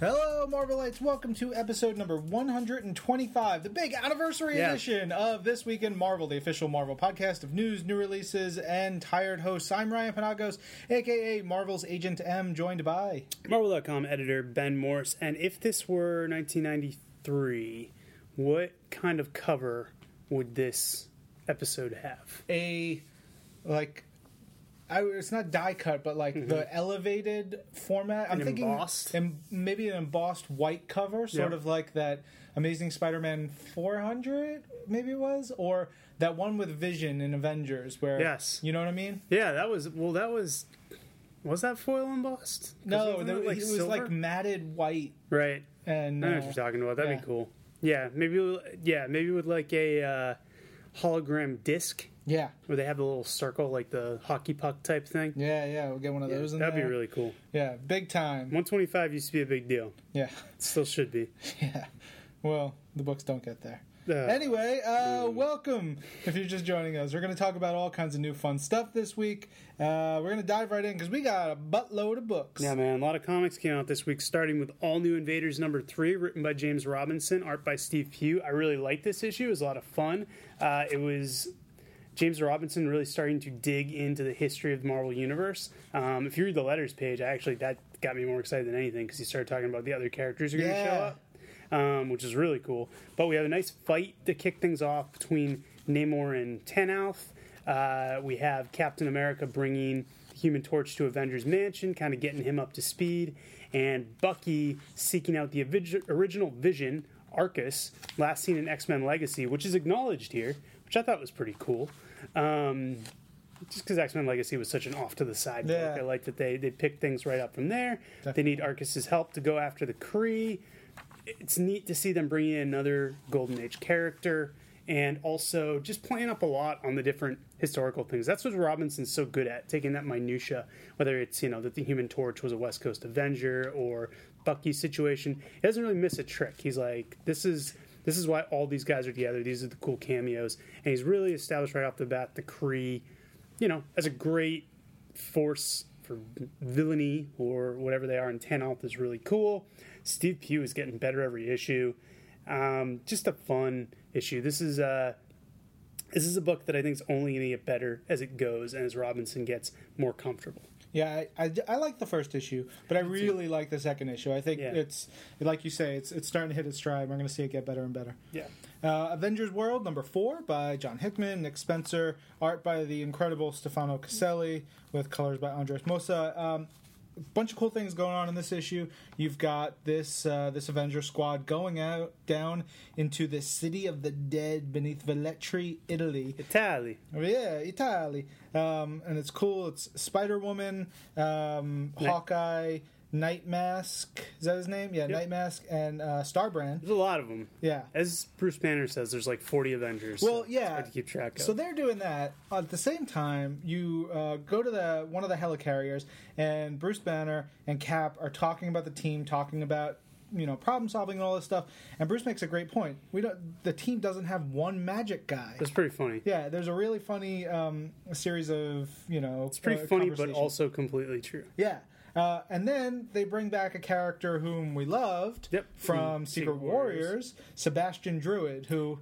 Hello, Marvelites. Welcome to episode number 125, the big anniversary Yeah. edition of This Week in Marvel, the official Marvel podcast of news, new releases, and tired hosts. I'm Ryan Penagos, aka Marvel's Agent M, joined by. Marvel.com editor Ben Morse. And if this were 1993, what kind of cover would this episode have? a like I, it's not die cut, but like the elevated format. I'm Mm-hmm. An thinking embossed? em- maybe an embossed white cover, sort Yeah. of like that Amazing Spider-Man 400, maybe it was, or that one with Vision in Avengers, where Yes. you know what I mean. Yeah, that was, well, that was, was that foil embossed? No, there, it, it was silver? like matted white, Right. and I know uh, what you're talking about. That'd yeah. be cool. Yeah, maybe, yeah, maybe with like a uh, hologram disc yeah, where they have the little circle, like the hockey puck type thing. yeah, yeah. We'll get one of Yeah, those in that'd there. be really cool. yeah, big time. 125 used to be a big deal. Yeah, It still should be. yeah. Well, the books don't get there. Uh, Anyway, uh, welcome. If you're just joining us, we're going to talk about all kinds of new fun stuff this week. Uh, we're going to dive right in because we got a buttload of books. Yeah, man. A lot of comics came out this week, starting with All New Invaders number three, written by James Robinson, art by Steve Pugh. I really liked this issue. It was a lot of fun. Uh, it was James Robinson really starting to dig into the history of the Marvel Universe. Um, if you read the letters page, I actually that got me more excited than anything because he started talking about the other characters who are going to Yeah. show up. Um, which is really cool. But we have a nice fight to kick things off between Namor and Tanalth. Uh, we have Captain America bringing the Human Torch to Avengers Mansion, kind of getting him up to speed, and Bucky seeking out the orig- original Vision, Aarkus, last seen in X Men Legacy, which is acknowledged here, which I thought was pretty cool. Um, just because X Men Legacy was such an off to the side Yeah. book, I like that they they picked things right up from there. They need Aarkus's help to go after the Kree it's neat to see them bring in another Golden Age character and also just playing up a lot on the different historical things. That's what Robinson's so good at, taking that minutia, whether it's, you know, that the Human Torch was a West Coast Avenger or Bucky's situation. He doesn't really miss a trick. He's like, this is this is why all these guys are together. These are the cool cameos. And he's really established right off the bat the Kree, you know, as a great force for villainy or whatever they are And Tanalth is really cool. Steve Pugh is getting better every issue. Um, just a fun issue. This is uh, this is a book that I think is only going to get better as it goes and as Robinson gets more comfortable. Yeah, I, I, I like the first issue, but I really like the second issue. I think Yeah. it's, like you say, it's, it's starting to hit its stride. We're going to see it get better and better. Yeah. Uh, Avengers World number four by John Hickman, Nick Spencer, art by the incredible Stefano Caselli, with colors by Andres Mossa. Um, bunch of cool things going on in this issue. You've got this uh, this Avenger squad going out down into the city of the dead beneath Velletri, Italy. Italy. Oh, yeah, Italy. Um, and it's cool. It's Spider Woman, um, Hawkeye, Night Mask. Is that his name? Yeah, Yep. Night Mask and uh, Starbrand. There's a lot of them. Yeah. As Bruce Banner says, there's like 40 Avengers. Well, so yeah. to keep track of. So they're doing that. At the same time, you uh, go to the one of the helicarriers, and Bruce Banner and Cap are talking about the team, talking about you know problem solving and all this stuff. And Bruce makes a great point. We don't. The team doesn't have one magic guy. That's pretty funny. Yeah, there's a really funny um, series of you know. It's pretty uh, funny, but also completely true. Yeah. Uh, and then they bring back a character whom we loved Yep. from Mm, Secret, Secret Warriors. Warriors. Sebastian Druid, who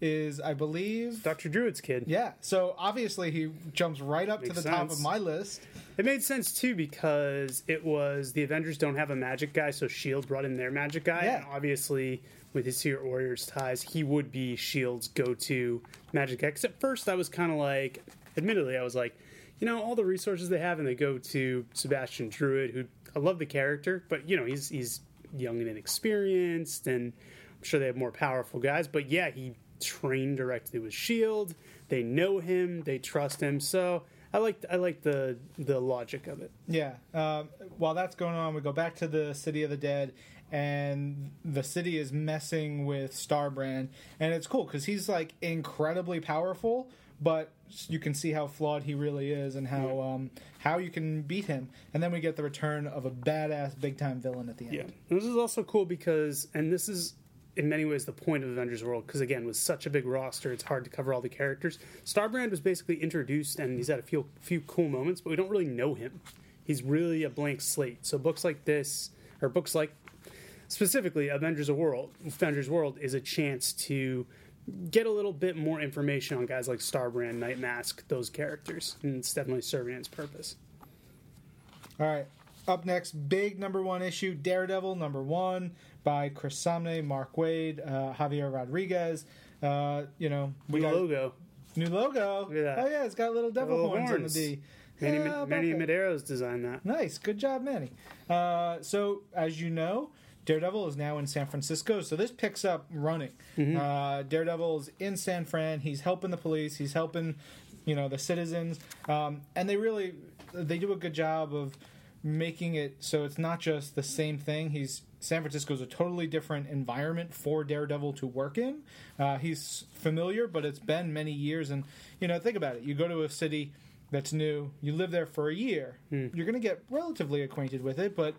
is, I believe, Dr. Druid's kid. yeah. So obviously he jumps right up to Makes the top of my list. It made sense too because it was the Avengers don't have a magic guy, so Shield brought in their magic guy, Yeah. and obviously with his Secret Warriors ties, he would be Shield's go-to magic guy. Because at first I was kind of like, admittedly, I was like, you know, all the resources they have, and they go to Sebastian Druid, who I love the character, but you know he's he's young and inexperienced, and I'm sure they have more powerful guys. But yeah, he trained directly with Shield. They know him, they trust him, so. I like I like the the logic of it. Yeah. Um, while that's going on, we go back to the City of the Dead, and the city is messing with Starbrand, and it's cool because he's like incredibly powerful, but you can see how flawed he really is and how um, how you can beat him. And then we get the return of a badass big time villain at the end. Yeah, this is also cool because, and this is in many ways the point of Avengers World because again, with such a big roster, it's hard to cover all the characters. Starbrand was basically introduced, and he's had a few few cool moments, but we don't really know him. He's really a blank slate. So books like this, or books like specifically Avengers World. Avengers World is a chance to get a little bit more information on guys like Starbrand, Night Mask, those characters, and it's definitely serving its purpose. All right. Up next, big number one issue, Daredevil number one by Chris Samnee, Mark Waid, uh, Javier Rodriguez. Uh, you know, we New got logo. new logo. Look at that. Oh yeah, it's got little devil Little horns, horns. on the D. Manny, Yeah, Manny that? Designed that. Nice, good job, Manny. Uh, so, as you know, Daredevil is now in San Francisco, so this picks up running. Uh, Daredevil is in San Fran. He's helping the police. He's helping, you know, the citizens, um, and they really they do a good job of making it so it's not just the same thing. He's San Francisco is a totally different environment for Daredevil to work in. Uh, he's familiar, but it's been many years, and you know, think about it. You go to a city that's new. You live there for a year. You're going to get relatively acquainted with it, but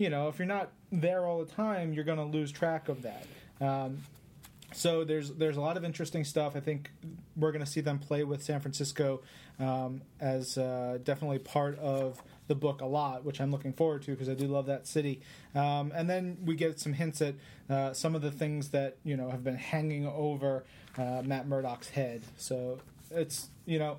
you know, if you're not there all the time, you're going to lose track of that. Um, so there's there's a lot of interesting stuff. I think we're going to see them play with San Francisco um, as uh, definitely part of the book a lot, which I'm looking forward to because I do love that city. Um, and then we get some hints at uh, some of the things that you know have been hanging over uh, Matt Murdock's head. So it's you know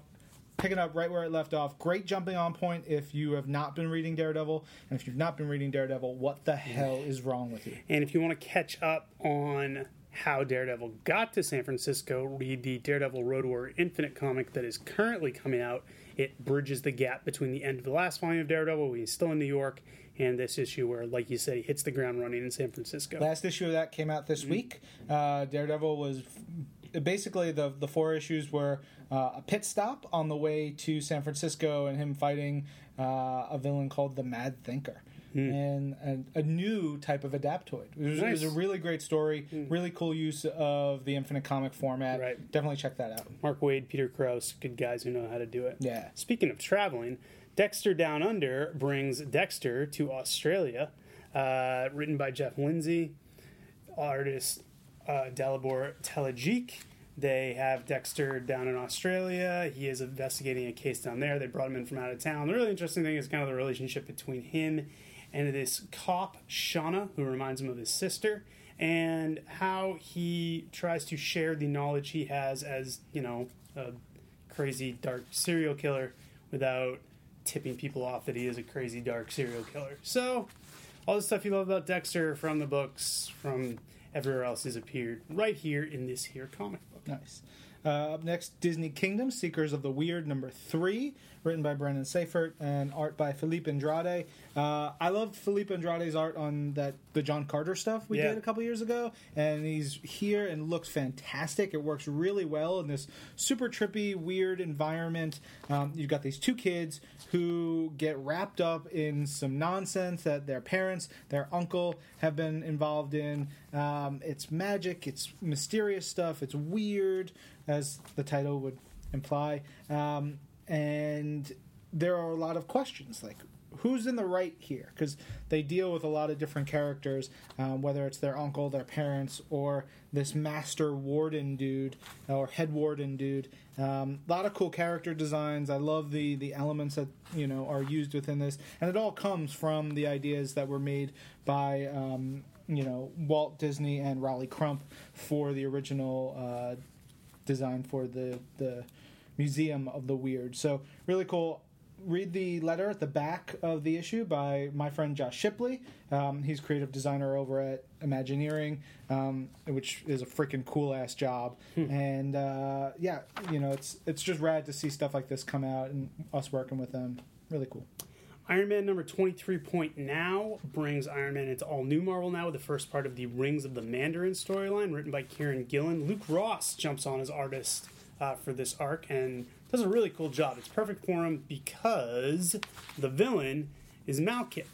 picking up right where it left off. Great jumping on point if you have not been reading Daredevil, and if you've not been reading Daredevil, what the hell is wrong with you? And if you want to catch up on how Daredevil got to San Francisco, read the Daredevil Road Warrior Infinite comic that is currently coming out. It bridges the gap between the end of the last volume of Daredevil, when he's still in New York, and this issue where, like you said, he hits the ground running in San Francisco. Last issue of that came out this week. Uh, Daredevil was basically the the four issues were uh, a pit stop on the way to San Francisco and him fighting uh, a villain called the Mad Thinker. And, and a new type of adaptoid. It was, it was a really great story, really cool use of the infinite comic format. Right. Definitely check that out. Mark Waid, Peter Krause, good guys who know how to do it. Yeah. Speaking of traveling, Dexter Down Under brings Dexter to Australia, uh, written by Jeff Lindsay, artist uh, Dalibor Talajic. They have Dexter down in Australia. He is investigating a case down there. They brought him in from out of town. The really interesting thing is kind of the relationship between him and this cop, Shauna, who reminds him of his sister, and how he tries to share the knowledge he has as, you know, a crazy dark serial killer without tipping people off that he is a crazy dark serial killer. So, all the stuff you love about Dexter from the books, from everywhere else, has appeared right here in this here comic. Nice. Uh, up next, Disney Kingdom, Seekers of the Weird, number three, written by Brandon Seifert and art by Filipe Andrade. Uh, I loved Filipe Andrade's art on that the John Carter stuff we Yeah. did a couple years ago, and he's here and looks fantastic. It works really well in this super trippy, weird environment. Um, you've got these two kids who get wrapped up in some nonsense that their parents, their uncle, have been involved in. Um, it's magic, it's mysterious stuff, it's weird, as the title would imply. Um, and there are a lot of questions like, who's in the right here? Because they deal with a lot of different characters, um, whether it's their uncle, their parents, or this master warden dude or head warden dude. Um, a lot of cool character designs. I love the the elements that you know are used within this, and it all comes from the ideas that were made by um, you know Walt Disney and Rolly Crump for the original uh, design for the the Museum of the Weird. So really cool. Read the letter at the back of the issue by my friend Josh Shipley. Um, he's creative designer over at Imagineering, um, which is a freaking cool ass job. And uh, yeah, you know, it's it's just rad to see stuff like this come out and us working with them. Really cool. Iron Man number 23 point now brings Iron Man into all new Marvel now with the first part of the Rings of the Mandarin storyline written by Kieron Gillen. Luke Ross jumps on as artist uh, for this arc and does a really cool job. It's perfect for him because the villain is Malekith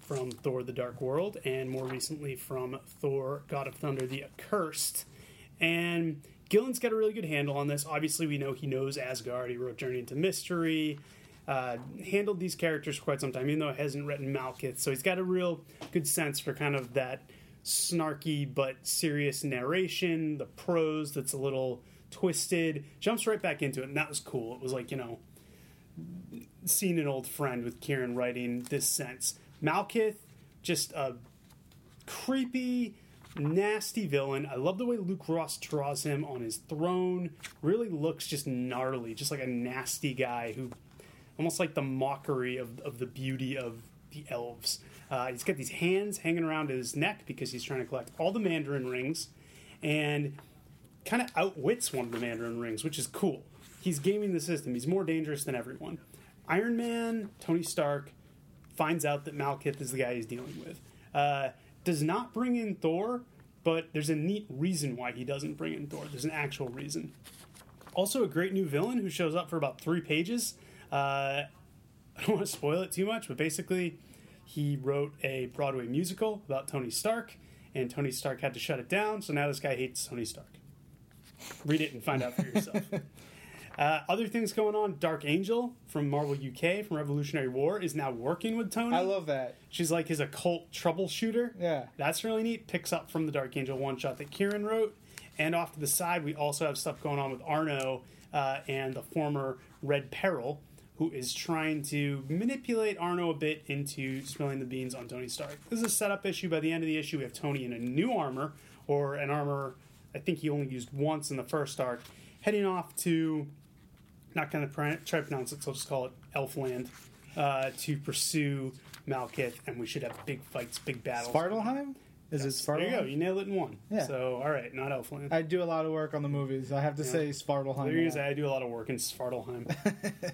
from Thor the Dark World and more recently from Thor God of Thunder the Accursed. And Gillen's got a really good handle on this. Obviously, we know he knows Asgard. He wrote Journey into Mystery uh, handled these characters quite some time, even though he hasn't written Malekith. So he's got a real good sense for kind of that snarky but serious narration, the prose that's a little twisted. Jumps right back into it, and that was cool. It was like, you know, seeing an old friend with Kieron writing this sense. Malekith, just a creepy, nasty villain. I love the way Luke Ross draws him on his throne. Really looks just gnarly, just like a nasty guy who, almost like the mockery of, of the beauty of the elves. Uh, he's got these hands hanging around his neck because he's trying to collect all the Mandarin rings, and kind of outwits one of the Mandarin rings, which is cool. He's gaming the system. He's more dangerous than everyone. Iron Man, Tony Stark, finds out that Malekith is the guy he's dealing with. Uh, does not bring in Thor, but there's a neat reason why he doesn't bring in Thor. There's an actual reason. Also, a great new villain who shows up for about three pages. Uh, I don't want to spoil it too much, but basically, he wrote a Broadway musical about Tony Stark, and Tony Stark had to shut it down, so now this guy hates Tony Stark. Read it and find out for yourself. Uh, other things going on. Dark Angel from Marvel UK from Revolutionary War is now working with Tony. I love that. She's like his occult troubleshooter. Yeah. That's really neat. Picks up from the Dark Angel one shot that Kieron wrote. And off to the side, we also have stuff going on with Arno uh, and the former Red Peril, who is trying to manipulate Arno a bit into spilling the beans on Tony Stark. This is a setup issue. By the end of the issue, we have Tony in a new armor, or an armor I think he only used once in the first arc, heading off to not going to try to pronounce it, so I'll just call it Elfland, uh, to pursue Malekith, and we should have big fights, big battles. Svartalheim? Is it There you go. You nailed it in one. Yeah. So, all right, not Elfland. I do a lot of work on the movies. I have to say Svartalheim. there you go. I do a lot of work in Svartalheim.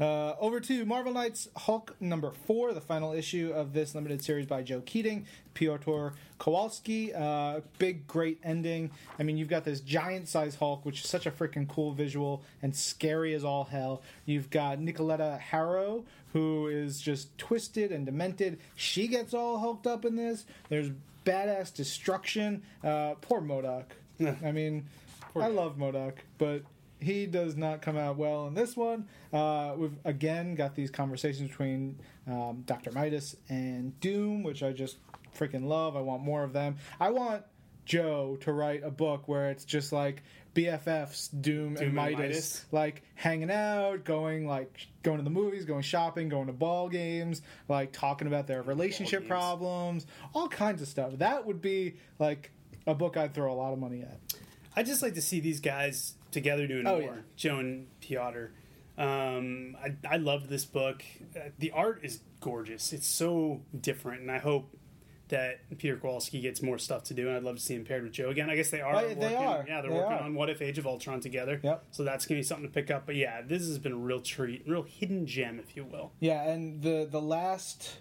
Uh, over to Marvel Knights Hulk number four, the final issue of this limited series by Joe Keatinge, Piotr Kowalski. Uh, big, great ending. I mean, you've got this giant size Hulk, which is such a freaking cool visual and scary as all hell. You've got Nicoletta Harrow, who is just twisted and demented. She gets all hulked up in this. There's badass destruction. Uh, poor MODOK. I mean, I love MODOK, but he does not come out well in this one. Uh, we've again got these conversations between um, Dr. Midas and Doom, which I just freaking love. I want more of them. I want Joe to write a book where it's just like BFFs, Doom, and and Midas, Midas. like hanging out, going like going to the movies, going shopping, going to ball games, like talking about their relationship problems, all kinds of stuff. That would be like a book I'd throw a lot of money at. I just like to see these guys together doing Oh, more. yeah. Joe and Piotr. Um, I, I loved this book. Uh, the art is gorgeous. It's so different, and I hope that Peter Kowalski gets more stuff to do. And I'd love to see him paired with Joe again. I guess they are. Oh, yeah, working, they are. Yeah, they're They working are. on What If Age of Ultron together. Yep. So that's gonna be something to pick up. But yeah, this has been a real treat, real hidden gem, if you will. Yeah, and the the last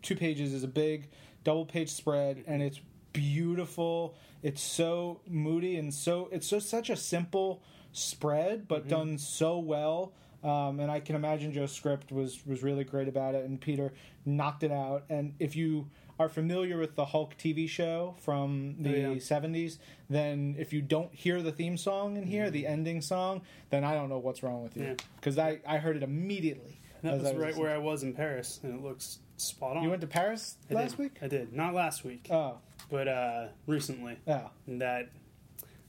two pages is a big double page spread, and it's beautiful. It's so moody and so it's just such a simple spread, but done so well. Um, and I can imagine Joe's script was was really great about it, and Peter knocked it out. And if you are familiar with the Hulk TV show from the Oh, yeah. 70s, then if you don't hear the theme song in here, the ending song, then I don't know what's wrong with you. Yeah. Because I, I heard it immediately. That as was right listening. where I was in Paris, and it looks spot on. You went to Paris I last did. week? I did. Not last week, Oh, but uh, recently. yeah. And that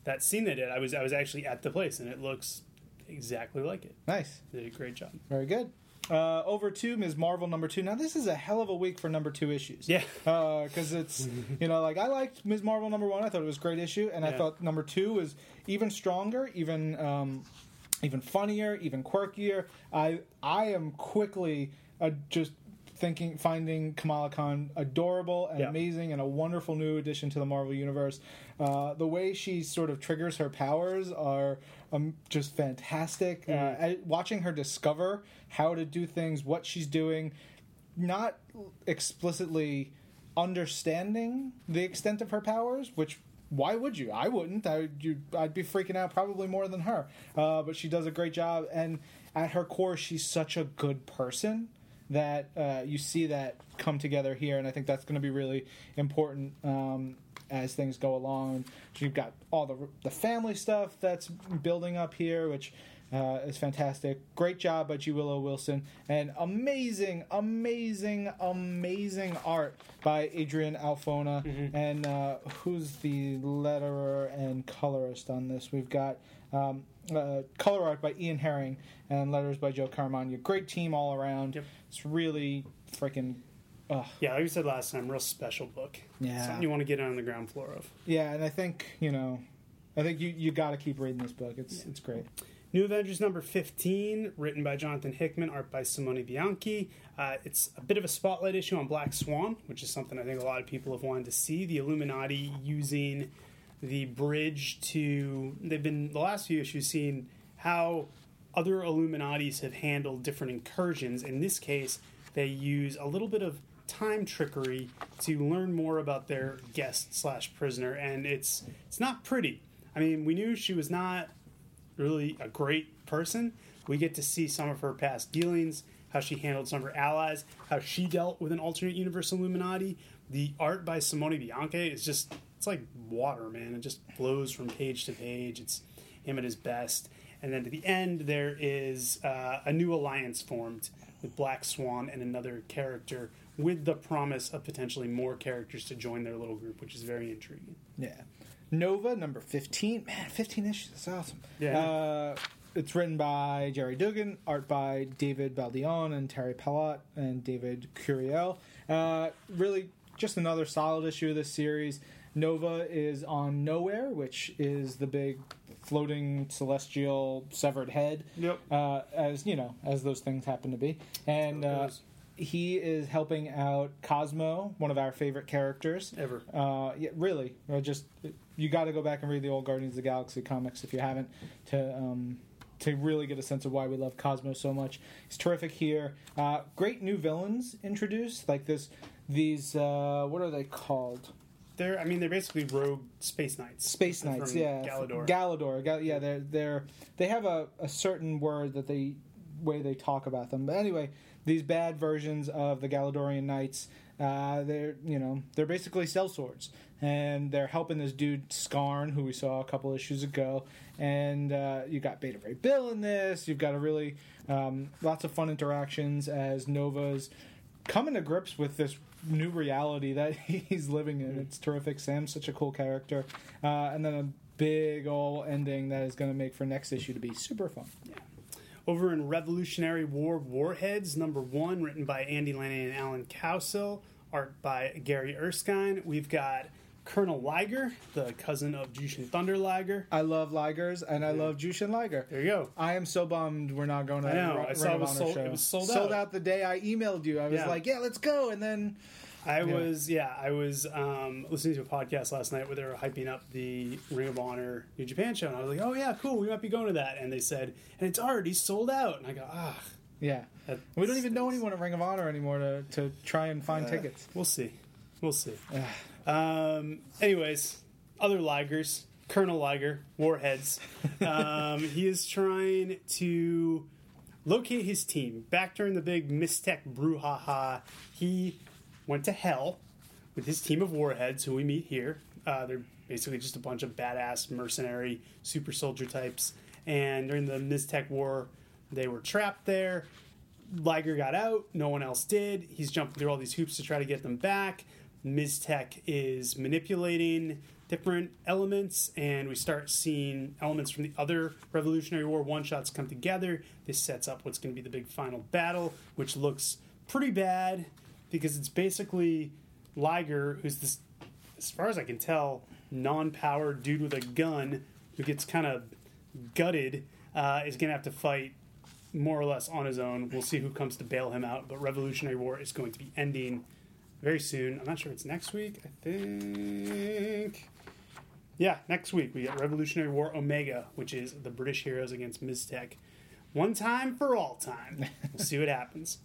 that scene they did, I was I was actually at the place, and it looks exactly like it. Nice. They did a great job. Very good. Uh, over to Ms. Marvel number two. Now, this is a hell of a week for number two issues. Yeah. Because it's, you know, like I liked Ms. Marvel number one. I thought it was a great issue. And I thought number two was even stronger, even. Um, even funnier, even quirkier. I I am quickly uh, just thinking, finding Kamala Khan adorable and Yeah. amazing, and a wonderful new addition to the Marvel universe. Uh, the way she sort of triggers her powers are um, just fantastic. Uh, watching her discover how to do things, what she's doing, not explicitly understanding the extent of her powers, which why would you? I wouldn't. I you, I'd be freaking out probably more than her. Uh, but she does a great job, and at her core, she's such a good person that uh, you see that come together here, and I think that's going to be really important um, as things go along. You've got all the the family stuff that's building up here, which uh, is fantastic. Great job by G. Willow Wilson, and amazing, amazing, amazing art by Adrian Alphona. And uh, who's the letterer and colorist on this? We've got um, uh, color art by Ian Herring and letters by Joe Caramagna. Great team all around. Yep. It's really freaking ugh. Yeah, like we said last time, real special book. Yeah. Something you want to get on the ground floor of. Yeah, and I think you know, I think you you got to keep reading this book. It's it's great. New Avengers number 15, written by Jonathan Hickman, art by Simone Bianchi. Uh, it's a bit of a spotlight issue on Black Swan, which is something I think a lot of people have wanted to see. The Illuminati using the bridge to. They've been, the last few issues, seen how other Illuminatis have handled different incursions. In this case, they use a little bit of time trickery to learn more about their guest slash prisoner, and it's it's not pretty. I mean, we knew she was not really a great person. We get to see some of her past dealings, how she handled some of her allies, how she dealt with an alternate universe Illuminati. The art by Simone Bianchi is just it's like water, man. It just flows from page to page. It's him at his best. And then to the end, there is uh, a new alliance formed with Black Swan and another character, with the promise of potentially more characters to join their little group, which is very intriguing. Yeah. Nova number fifteen. Man, fifteen issues. That's awesome. Yeah. Uh, it's written by Gerry Duggan, art by David Baldeon and Terry Pallot and David Curiel. Uh, really, just another solid issue of this series. Nova is on Nowhere, which is the big floating celestial severed head. Yep. Uh, as you know, as those things happen to be, and uh, he is helping out Cosmo, one of our favorite characters. Ever. Uh, yeah, really. Just you got to go back and read the old Guardians of the Galaxy comics if you haven't to um, to really get a sense of why we love Cosmo so much. He's terrific here. Uh, great new villains introduced, like this. These uh, what are they called? They're, I mean, they're basically rogue space knights. Space Knights, yeah. Galador. Galador, Gal- yeah. They're they're they have a, a certain word that they way they talk about them. But anyway, these bad versions of the Galadorian Knights, uh, they're you know they're basically sell swords, and they're helping this dude Skarn, who we saw a couple issues ago. And uh, you got Beta Ray Bill in this. You've got a really um, lots of fun interactions as Nova's coming to grips with this new reality that he's living in. It's terrific. Sam's such a cool character, uh, and then a big old ending that is going to make for next issue to be super fun. Over in Revolutionary War Warheads, number one, written by Andy Lanning and Alan Cowsill, art by Gary Erskine. We've got Colonel Liger, the cousin of Jushin Thunder Liger. I love Ligers and I love Jushin Liger. There you go. I am so bummed we're not going to I know, Ring I saw it was sold- show. it was sold sold out. out the day I emailed you. I was Yeah. like, yeah, let's go, and then I was, yeah, I was um, listening to a podcast last night where they were hyping up the Ring of Honor New Japan show, and I was like, oh yeah, cool, we might be going to that. And they said, and it's already sold out. And I go, ah, yeah, that- we don't even know anyone at Ring of Honor anymore to to try and find tickets. We'll see. We'll see. Um, anyways, other Ligers, Colonel Liger, Warheads. Um, he is trying to locate his team. Back during the big Mys-Tech brouhaha, he went to hell with his team of Warheads, who we meet here. Uh, they're basically just a bunch of badass mercenary super soldier types. And during the Mys-Tech War, they were trapped there. Liger got out, no one else did. He's jumping through all these hoops to try to get them back. Mys-Tech is manipulating different elements, and we start seeing elements from the other Revolutionary War one shots come together. This sets up what's going to be the big final battle, which looks pretty bad because it's basically Liger, who's this, as far as I can tell, non powered dude with a gun who gets kind of gutted, uh, is going to have to fight more or less on his own. We'll see who comes to bail him out. But Revolutionary War is going to be ending very soon. I'm not sure if it's next week. I think. Yeah, next week we get Revolutionary War Omega, which is the British heroes against Mys-Tech. One time for all time. We'll see what happens.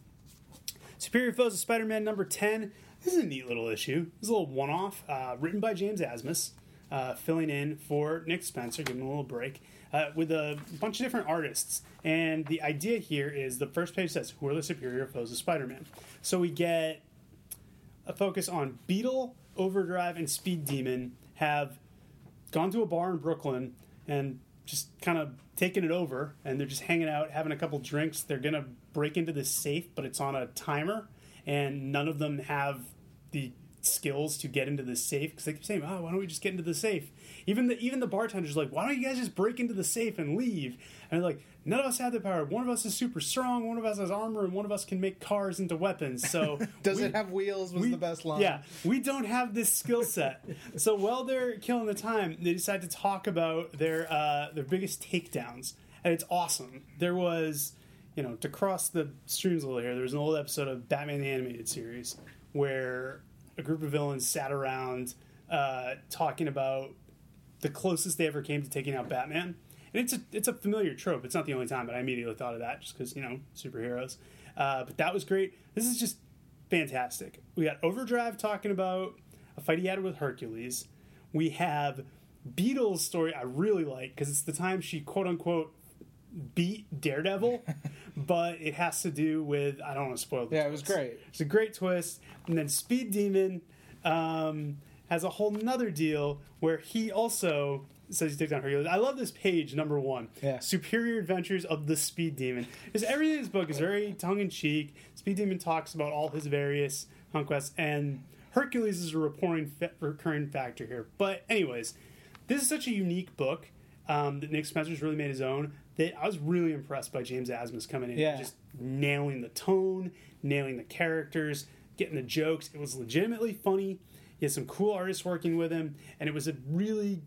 Superior Foes of Spider Man number 10. This is a neat little issue. This is a little one off, uh, written by James Asmus, uh, filling in for Nick Spencer, giving him a little break, uh, with a bunch of different artists. And the idea here is the first page says, Who are the superior foes of Spider Man? So we get a focus on Beetle, Overdrive, and Speed Demon have gone to a bar in Brooklyn and just kind of taken it over and they're just hanging out having a couple drinks. They're gonna break into this safe but it's on a timer and none of them have the skills to get into the safe because they keep saying, "Oh, why don't we just get into the safe?" Even the even the bartender's like, "Why don't you guys just break into the safe and leave?" And they're like, "None of us have the power. One of us is super strong. One of us has armor, and one of us can make cars into weapons." So Does we- it have wheels? Was we- the best line. Yeah, we don't have this skill set. so while they're killing the time, they decide to talk about their uh, their biggest takedowns, and it's awesome. There was, you know, to cross the streams a little here. There was an old episode of Batman the Animated Series where a group of villains sat around uh, talking about the closest they ever came to taking out Batman. And it's a it's a familiar trope. It's not the only time, but I immediately thought of that just because you know superheroes. Uh, but that was great. This is just fantastic. We got Overdrive talking about a fight he had with Hercules. We have Beetle's story. I really like because it's the time she quote unquote beat Daredevil, but it has to do with I don't want to spoil. The Yeah, it was great. It's a great twist. And then Speed Demon um, has a whole nother deal where he also says he takes down Hercules. I love this page, number one. Yeah. Superior Adventures of the Speed Demon. Because everything in this book is very tongue in cheek. Speed Demon talks about all his various conquests, and Hercules is a recurring, fa- recurring factor here. But, anyways, this is such a unique book um, that Nick Spencer's really made his own. I was really impressed by James Asmus coming in Yeah. and just nailing the tone, nailing the characters, getting the jokes. It was legitimately funny. He had some cool artists working with him, and it was a really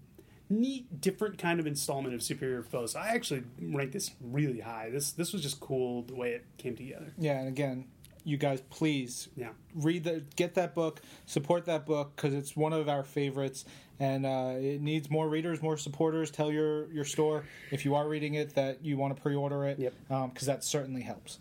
neat, different kind of installment of Superior Foes. I actually rank this really high. This this was just cool the way it came together. Yeah, and again, you guys, please Yeah. read the get that book, support that book because it's one of our favorites, and uh, it needs more readers, more supporters. Tell your your store if you are reading it that you want to pre-order it, Yep. because that certainly helps.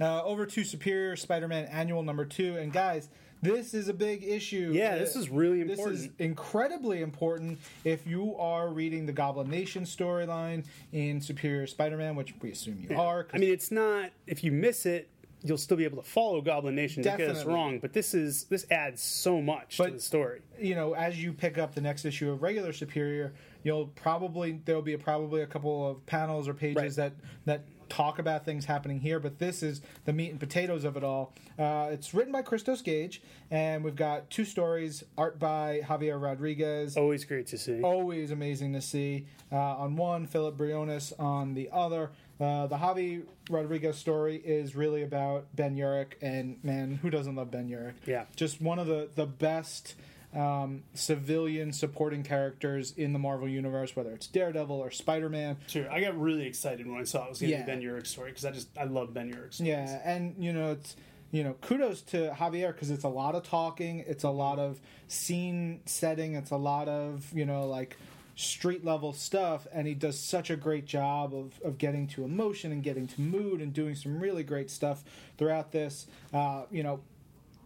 Uh, over to Superior Spider-Man Annual Number Two, and guys. This is a big issue. Yeah, this is really important. This is incredibly important if you are reading the Goblin Nation storyline in Superior Spider-Man, which we assume you are. I mean, it's not. If you miss it, you'll still be able to follow Goblin Nation to get us wrong. But this is this adds so much But- to the story. you know, as you pick up the next issue of regular Superior, you'll probably there'll be a, probably a couple of panels or pages Right. that that talk about things happening here. But this is the meat and potatoes of it all. Uh, it's written by Christos Gage, and we've got two stories, art by Javier Rodriguez. Always great to see. Always amazing to see uh, on one, Philip Briones on the other. Uh, the Javi Rodriguez story is really about Ben Urich, and man, who doesn't love Ben Urich? Yeah. just one of the the best um, civilian supporting characters in the Marvel universe, whether it's Daredevil or Spider Man. Sure, I got really excited when I saw it was going to Yeah. be Ben Urich's story because I just I love Ben Urich's stories. Yeah, and you know it's you know kudos to Javier because it's a lot of talking, it's a lot of scene setting, it's a lot of you know like street level stuff, and he does such a great job of of getting to emotion and getting to mood and doing some really great stuff throughout this. Uh, you know,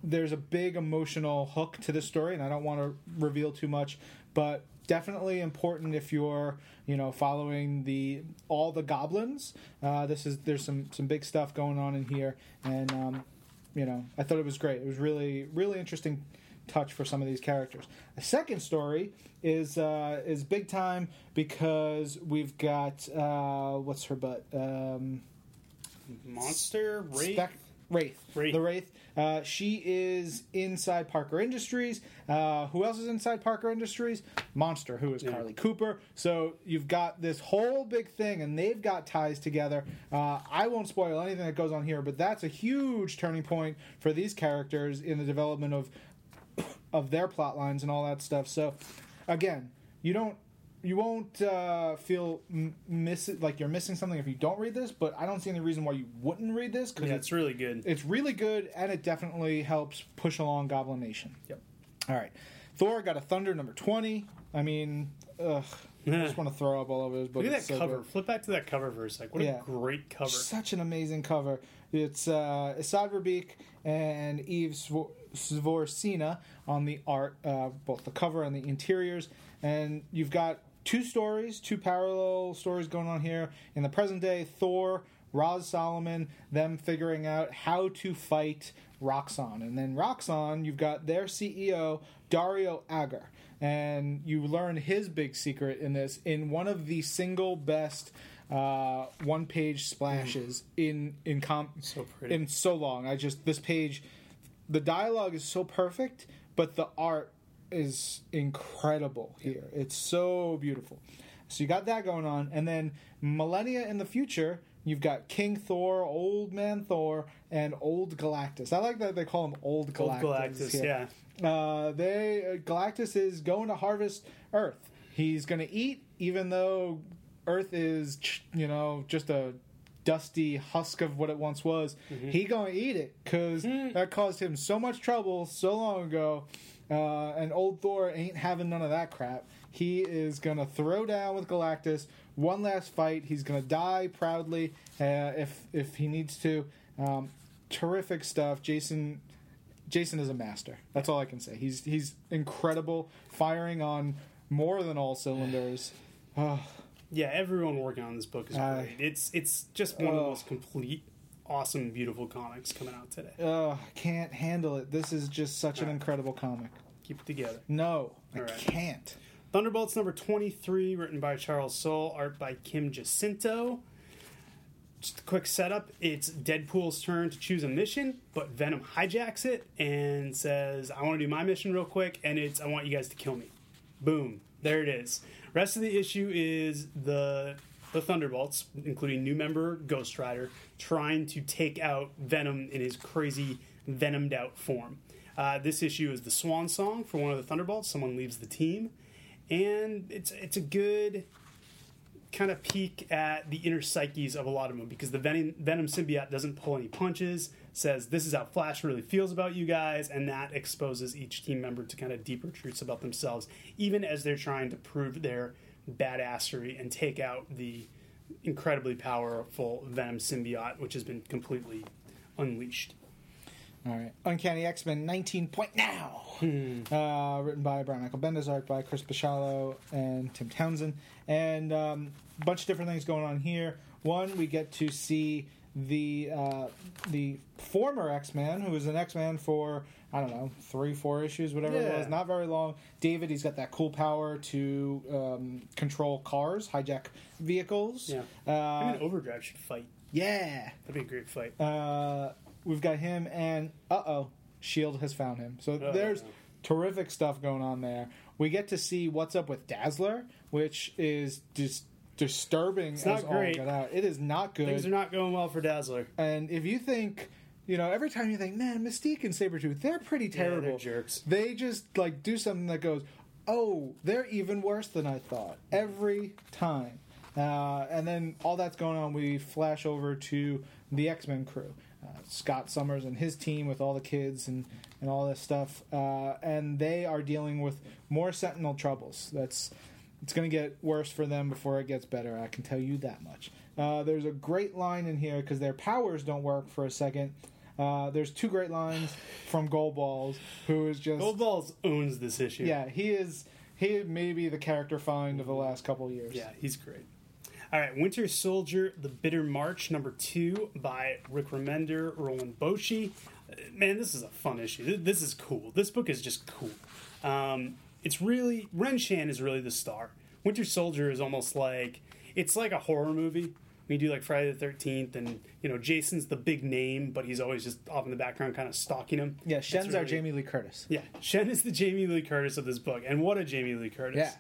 there's a big emotional hook to the story, and I don't want to reveal too much, but definitely important if you're you know following the all the goblins. Uh, this is there's some some big stuff going on in here, and um, you know I thought it was great. It was really really interesting touch for some of these characters. The second story is uh, is big time because we've got uh, what's her butt. Um, Monster Wraith. Spec- Wraith. Wraith. The Wraith. Uh, she is inside Parker Industries. Uh, who else is inside Parker Industries? Monster, who is Carlie Cooper. So you've got this whole big thing, and they've got ties together. Uh, I won't spoil anything that goes on here, but that's a huge turning point for these characters in the development of of their plot lines and all that stuff. So again, you don't you won't uh, feel m- miss it, like you're missing something if you don't read this. But I don't see any reason why you wouldn't read this because yeah, it's really good. it's really good and it definitely helps push along Goblin Nation. Yep. All right, Thor God of Thunder number twenty. I mean, ugh, I just want to throw up all over this book. Look at that so cover. good. Flip back to that cover for a sec. What Yeah. a great cover. Such an amazing cover. It's uh, Esad Ribic and Ive Svorcina on the art, uh, both the cover and the interiors. And you've got two stories, two parallel stories going on here. In the present day, Thor, Roz Solomon, them figuring out how to fight Roxxon. And then Roxxon, you've got their CEO, Dario Agger. And you learn his big secret in this in one of the single best uh, one page splashes in in com So pretty. in so long. I just this page, the dialogue is so perfect, but the art is incredible here. It's so beautiful. So you got that going on, and then millennia in the future, you've got King Thor, Old Man Thor, and Old Galactus. I like that they call him Old Galactus. Old Galactus, here. yeah. Uh, they uh, Galactus is going to harvest Earth. He's going to eat, even though Earth is, you know, just a dusty husk of what it once was. He gonna eat it because that caused him so much trouble so long ago. Uh, and old Thor ain't having none of that crap. He is gonna throw down with Galactus. One last fight. He's gonna die proudly uh, if if he needs to. Um, terrific stuff. Jason Jason is a master. That's all I can say. He's he's incredible, firing on more than all cylinders. Oh, Yeah, everyone working on this book is Uh, great. It's it's just one of the most complete, awesome, beautiful comics coming out today. oh, I can't handle it. This is just such an incredible comic. Keep it together. No, I Alright. can't. Thunderbolts number 23, written by Charles Soule, art by Kim Jacinto. Just a quick setup it's Deadpool's turn to choose a mission, but Venom hijacks it and says, I want to do my mission real quick, and it's, I want you guys to kill me. Boom. There it is. Rest of the issue is the the Thunderbolts, including new member Ghost Rider, trying to take out Venom in his crazy venomed out form. Uh, this issue is the swan song for one of the Thunderbolts. Someone leaves the team, and it's it's a good kind of peek at the inner psyches of a lot of them because the Venom, Venom symbiote doesn't pull any punches. Says this is how Flash really feels about you guys, and that exposes each team member to kind of deeper truths about themselves, even as they're trying to prove their badassery and take out the incredibly powerful Venom symbiote, which has been completely unleashed. All right. Uncanny X Men 19 Point Now. Uh, written by Brian Michael Bendis, art by Chris Bachalo and Tim Townsend. And a um, bunch of different things going on here. One, we get to see the uh, the former X Man, who was an X Man for, I don't know, three, four issues, whatever it was. Not very long. David, he's got that cool power to um, control cars, hijack vehicles. Yeah. Uh, I mean, Overdrive should fight. yeah. That'd be a great fight. Uh, we've got him, and uh oh, Shield has found him. So Uh-oh. there's terrific stuff going on there. We get to see what's up with Dazzler, which is just disturbing It's not as all great. It is not good. Things are not going well for Dazzler. and if you think, you know, every time you think, man, Mystique and Sabretooth, they're pretty Yeah, they're terrible. jerks. They just like do something that goes, oh, they're even worse than I thought every time. Uh, and then all that's going on, we flash over to the X Men crew. Uh, Scott Summers and his team with all the kids and, and all this stuff, uh, and they are dealing with more Sentinel troubles. That's it's going to get worse for them before it gets better. I can tell you that much. Uh, there's a great line in here because their powers don't work for a second. Uh, there's two great lines from Goldballs, who is just Gold Balls owns this issue. yeah, he is he may be the character find of the last couple years. Yeah, he's great. All right, Winter Soldier: The Bitter March, number two by Rick Remender, Roland Boschi. Uh, Man, this is a fun issue. This is cool. This book is just cool. Um, it's really Ren Shan is really the star. Winter Soldier is almost like it's like a horror movie. We do like Friday the Thirteenth, and you know Jason's the big name, but he's always just off in the background, kind of stalking him. yeah. Shen's our Jamie Lee Curtis. yeah, Shen is the Jamie Lee Curtis of this book, and what a Jamie Lee Curtis!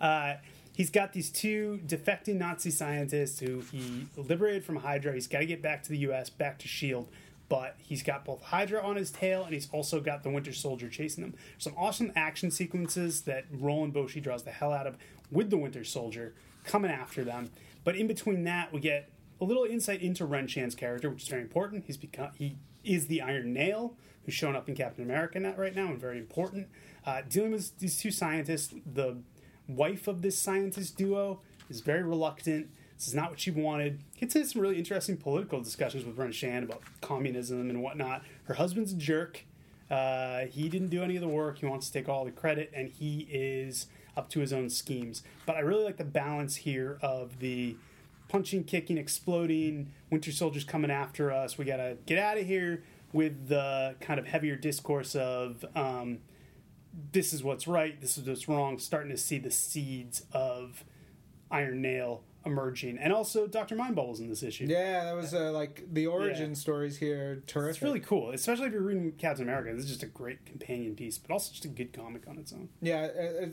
Yeah, uh, he's got these two defecting Nazi scientists who he liberated from Hydra. He's got to get back to the U.S., back to Shield, but he's got both Hydra on his tail, and he's also got the Winter Soldier chasing him. Some awesome action sequences that Roland Boschi draws the hell out of with the Winter Soldier coming after them. But in between that, we get a little insight into Ren Chan's character, which is very important. He's become he is the Iron Nail, who's shown up in Captain America now, right now, and very important. Uh, dealing with these two scientists, the wife of this scientist duo is very reluctant. This is not what she wanted. Gets into some really interesting political discussions with Ren Shan about communism and whatnot. Her husband's a jerk. Uh, he didn't do any of the work. He wants to take all the credit, and he is up to his own schemes. But I really like the balance here of the punching, kicking, exploding. Winter Soldier's coming after us. We gotta get out of here with the kind of heavier discourse of um, this is what's right, this is what's wrong. Starting to see the seeds of Iron Nail emerging, and also Doctor Mind Bubbles in this issue. Yeah, that was uh, like the origin Yeah. stories here. Terrific. It's really cool, especially if you're reading Captain America. This is just a great companion piece, but also just a good comic on its own. Yeah,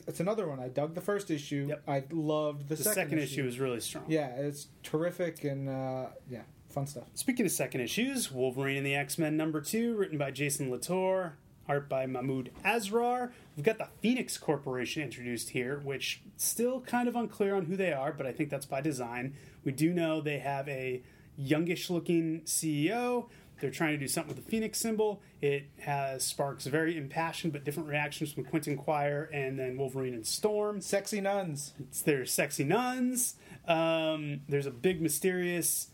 it's another one. I dug the first issue. Yep. I loved the, The second, issue is really strong. Yeah, it's terrific and uh, yeah, fun stuff. Speaking of second issues, Wolverine and the X Men number two, written by Jason Latour, art by Mahmud Asrar. We've got the Phoenix Corporation introduced here, which still kind of unclear on who they are, but I think that's by design. We do know they have a youngish looking CEO. They're trying to do something with the Phoenix symbol. It has sparks very impassioned but different reactions from Quentin Quire and then Wolverine and Storm. Sexy nuns. It's there's sexy nuns. Um, there's a big mysterious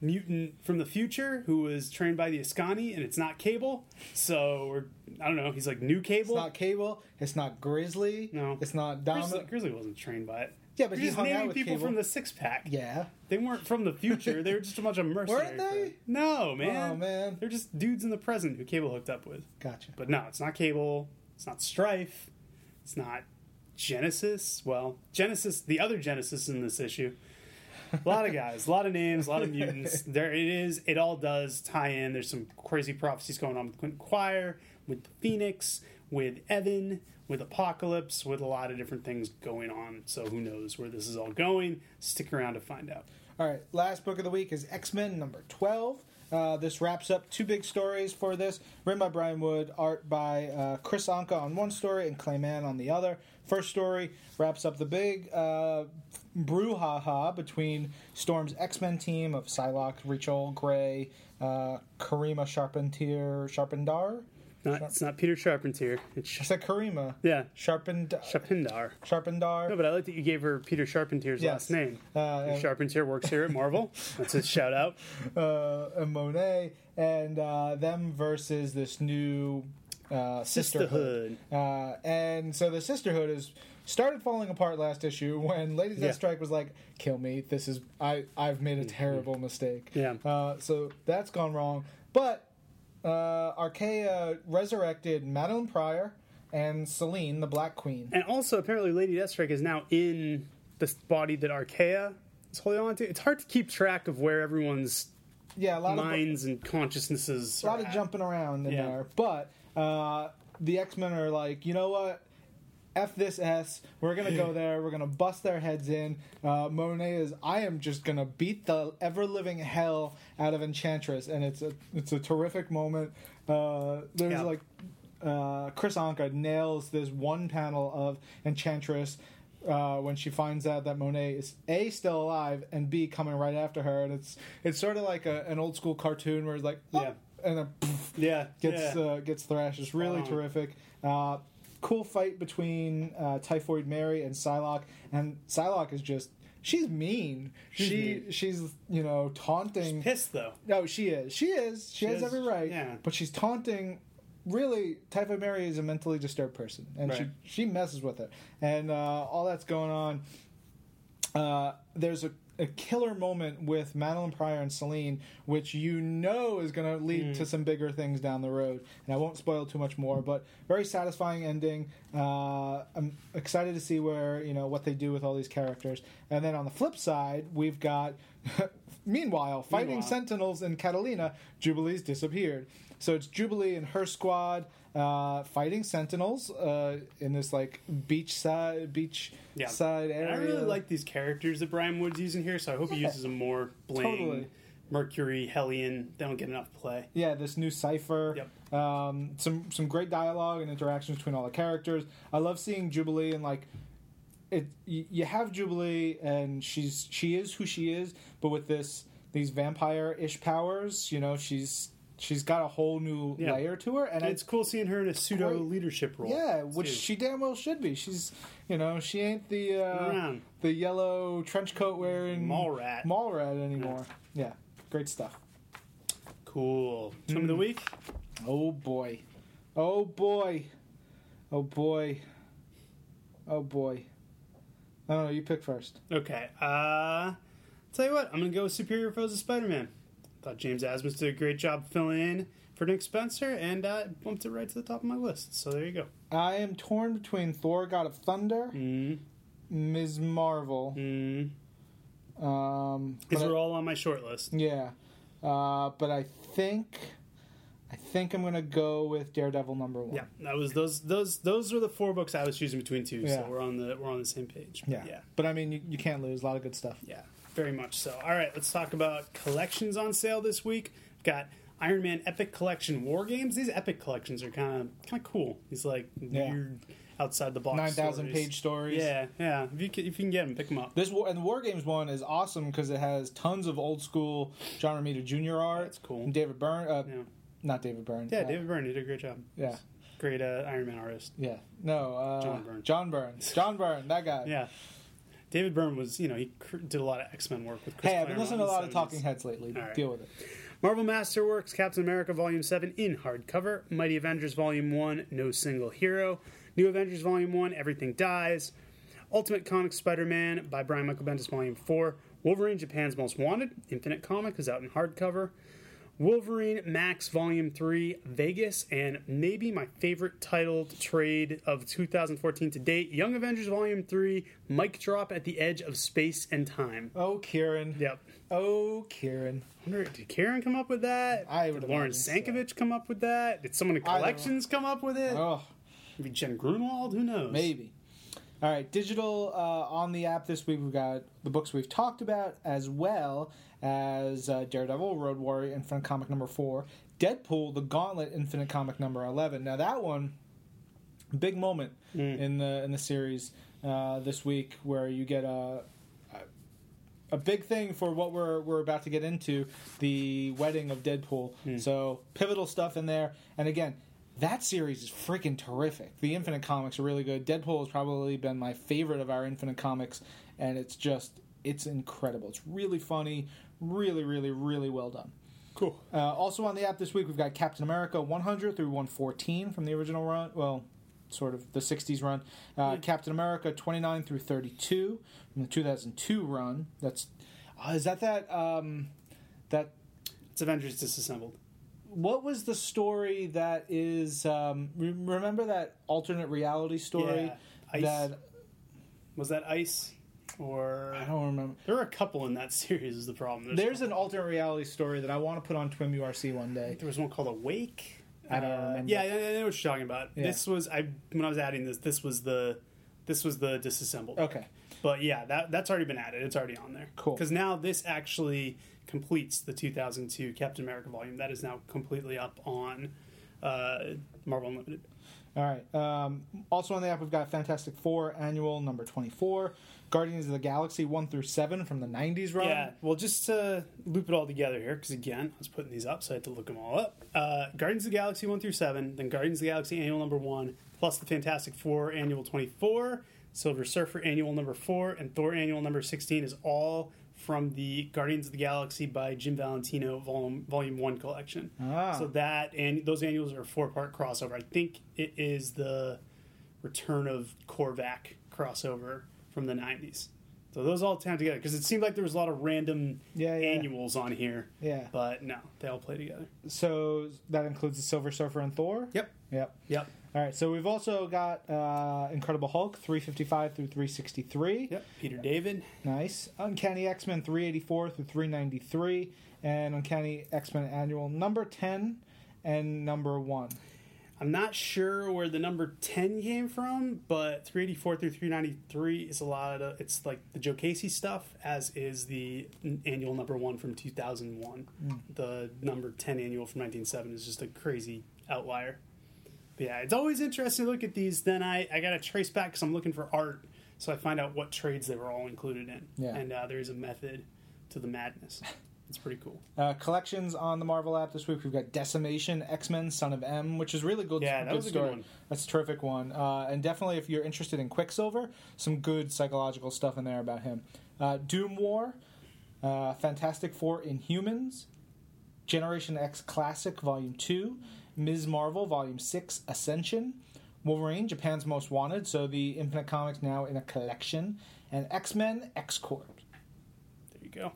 mutant from the future who was trained by the Askani, and it's not Cable. So we're, I don't know. He's like new It's Cable. not Cable. It's not Grizzly. No. It's not Grizzly, Domino. Grizzly wasn't trained by it. Yeah, but You're he just hung out with people Cable. from the six pack. Yeah. They weren't from the future. they were just a bunch of mercenaries. Weren't they? No, man. Oh man. They're just dudes in the present who Cable hooked up with. Gotcha. But no, it's not Cable. It's not Strife. It's not Genesis. Well, Genesis, the other Genesis in this issue. A lot of guys, a lot of names, a lot of mutants. There it is. It all does tie in. There's some crazy prophecies going on with Quentin Quire, with the Phoenix, with Evan, with Apocalypse, with a lot of different things going on. So who knows where this is all going? Stick around to find out. All right, last book of the week is X Men number 12. Uh, this wraps up two big stories for this. Written by Brian Wood, art by uh, Kris Anka on one story and Clay Clayman on the other. First story wraps up the big uh, brouhaha between Storm's X Men team of Psylocke, Rachel Gray, uh, Karima Sharpentier, Sharpendar? Not, it's not Peter Sharpentier. It's I said Karima. yeah, Sharpend- Sharpendar. Sharpendar. No, but I like that you gave her Peter Sharpentier's Yes. last name. Uh, Sharpentier works here at Marvel. That's a shout out. uh, and Monet, and uh, them versus this new uh, sisterhood. Sisterhood. Uh, and so the sisterhood is started falling apart last issue when Lady Yeah. Deathstrike was like, "Kill me! This is I I've made a terrible mistake." Yeah. Uh, so that's gone wrong, but uh, Arkea resurrected Madelyne Pryor and Selene, the Black Queen. And also, apparently, Lady Deathstrike is now in the body that Arkea is holding on to. It's hard to keep track of where everyone's Yeah, a lot of minds and consciousnesses. a lot are of at. jumping around in Yeah. there. But uh, the X Men are like, you know what? F this S. We're gonna go there. We're gonna bust their heads in. Uh, Monet is. I am just gonna beat the ever living hell out of Enchantress, and it's a it's a terrific moment. Uh, there's Yeah. like uh, Kris Anka nails this one panel of Enchantress. Uh, when she finds out that Monet is a still alive and b coming right after her, and it's it's sort of like a, an old school cartoon where it's like, oh, Yeah. and then poof, Yeah, gets yeah. uh, gets thrashed. It's really terrific. Uh, cool fight between uh, Typhoid Mary and Psylocke, and Psylocke is just she's mean. She's she mean. she's you know taunting. She's pissed though. no, she is. She is. She, She has is, every right. yeah. But she's taunting. Really, Typhoid Mary is a mentally disturbed person, and Right. she she messes with it, and uh, all that's going on. Uh, there's a, a killer moment with Madelyne Pryor and Selene, which you know is going to lead to some bigger things down the road. And I won't spoil too much more, but very satisfying ending. Uh, I'm excited to see where you know what they do with all these characters. And then on the flip side, we've got, meanwhile, fighting Meanwhile. Sentinels in Catalina. Jubilee's disappeared. So it's Jubilee and her squad uh, fighting Sentinels uh, in this like beach side beach Yeah. side And area. I really like these characters that Brian Wood's using here, so I hope he uses them more. Bling, Totally. Mercury, Hellion. They don't get enough play. Yeah, this new cipher. Yep. Um, some some great dialogue and interactions between all the characters. I love seeing Jubilee and like it. You, you have Jubilee and she's she is who she is, but with this these vampire ish powers, you know, she's she's got a whole new Yeah. layer to her, and it's cool seeing her in a pseudo Great. leadership role. Yeah, which too. she damn well should be. She's, you know, she ain't the uh, the yellow trench coat wearing Mall rat. mall rat anymore. Yeah, great stuff. Cool. Twin Hmm. of the week. Oh boy, oh boy, oh boy, oh boy. I don't know. You pick first. Okay. Uh, tell you what, I'm gonna go with Superior Foes of Spider-Man. Thought James Asmus did a great job filling in for Nick Spencer, and uh, bumped it right to the top of my list. So there you go. I am torn between Thor: God of Thunder, Mm, Ms. Marvel, mm, Um, These I- were all on my short list. yeah, uh, but I think I think I'm gonna go with Daredevil number one. Yeah, that was those those those were the four books I was choosing between two. Yeah. So we're on the we're on the same page. yeah, yeah, But I mean, you, you can't lose. A lot of good stuff. yeah, very much so. All right, let's talk about collections on sale this week. We've got Iron Man Epic Collection War Games. These Epic collections are kind of kind of cool. These like Yeah. weird outside the box Nine thousand page stories. Yeah, yeah. If you can, if you can get them, pick them up. This war and the War Games one is awesome because it has tons of old school John Romita Jr. art. That's cool. And David Byrne, uh, Yeah, not David Byrne. yeah. uh, David Byrne did a great job. Yeah, Great uh, Iron Man artist. yeah. No, uh, John Byrne. John Byrne. John Byrne. That guy. Yeah. David Byrne was, you know, he cr- did a lot of X Men work with Chris Hey, I've been Claremont listening to a lot of 70s. Talking Heads lately. All right. Deal with it. Marvel Masterworks Captain America Volume 7 in hardcover, Mighty Avengers Volume 1, No Single Hero, New Avengers Volume 1, Everything Dies, Ultimate Comics Spider Man by Brian Michael Bendis Volume 4, Wolverine Japan's Most Wanted, Infinite Comic is out in hardcover, Wolverine Max Volume 3, Vegas, and maybe my favorite titled trade of 2014 to date, Young Avengers Volume 3, Mic Drop at the Edge of Space and Time. Oh, Kieron. Yep. Oh, Kieron. wonder, did Karen come up with that? I would did Lauren imagine so. Sankovitch come up with that? Did someone in collections come up with it? Oh, Maybe Jen Grunwald? Who knows? maybe. All right, digital uh, on the app this week. We've got the books we've talked about, as well as uh, Daredevil, Road Warrior, Infinite Comic number four, Deadpool, The Gauntlet, Infinite Comic number eleven. Now that one, big moment in the in the series uh, this week, where you get a a big thing for what we're we're about to get into the wedding of Deadpool. So pivotal stuff in there. And again, that series is freaking terrific. The Infinite comics are really good. Deadpool has probably been my favorite of our Infinite comics, and it's just it's incredible. It's really funny, really, really, really well done. Cool. Uh, also on the app this week, we've got Captain America 100 through 114 from the original run. Well, sort of the 60s run. Uh, Captain America 29 through 32 from the 2002 run. That's uh, is that that um, that It's Avengers Disassembled. what was the story that is um, re- remember that alternate reality story Yeah, Ice. that Was that Ice? Or. I don't remember. There were a couple in that series, is the problem. There's an alternate reality story that I want to put on Twim URC one day. There was one called Awake. I don't Uh, remember. Yeah, I, I know what you're talking about. Yeah. This was I when I was adding this. This was the this was the disassembled. Okay. But yeah, that that's already been added. It's already on there. Cool. Because now this actually completes the 2002 Captain America volume. That is now completely up on uh, Marvel Unlimited. All right. Um, also on the app, we've got Fantastic Four Annual number 24, Guardians of the Galaxy 1 through 7 from the 90s run. Yeah. Well, just to loop it all together here, because again, I was putting these up, so I had to look them all up. Uh, Guardians of the Galaxy 1 through 7, then Guardians of the Galaxy Annual number 1, plus the Fantastic Four Annual 24, Silver Surfer Annual number 4, and Thor Annual number 16 is all from the Guardians of the Galaxy by Jim Valentino Volume, volume 1 collection. Ah. So that, and those annuals are a four part crossover. I think it is the return of Korvac crossover from the 90s. So those all tie together because it seemed like there was a lot of random Yeah, yeah. annuals on here. Yeah. But no, they all play together. So that includes the Silver Surfer and Thor? Yep. Yep. Yep. All right. So we've also got uh, Incredible Hulk 355 through 363. Yep. Peter David. Nice. Uncanny X Men 384 through 393. And Uncanny X Men Annual number 10 and number 1. I'm not sure where the number 10 came from, but 384 through 393 is a lot of it's like the Joe Casey stuff, as is the annual number one from 2001. The number 10 annual from 1907 is just a crazy outlier. But yeah, it's always interesting to look at these. Then I, I got to trace back because I'm looking for art, so I find out what trades they were all included in. Yeah. And uh, there's a method to the madness. It's pretty cool. Uh, collections on the Marvel app this week. We've got Decimation, X Men, Son of M, which is really good. Yeah, that good was a good story. one. That's a terrific one. Uh, and definitely, if you're interested in Quicksilver, some good psychological stuff in there about him. Uh, Doom War, uh, Fantastic Four Inhumans, Generation X Classic Volume 2, Ms. Marvel Volume 6 Ascension, Wolverine, Japan's Most Wanted, so the Infinite Comics now in a collection, and X Men X Corp. There you go.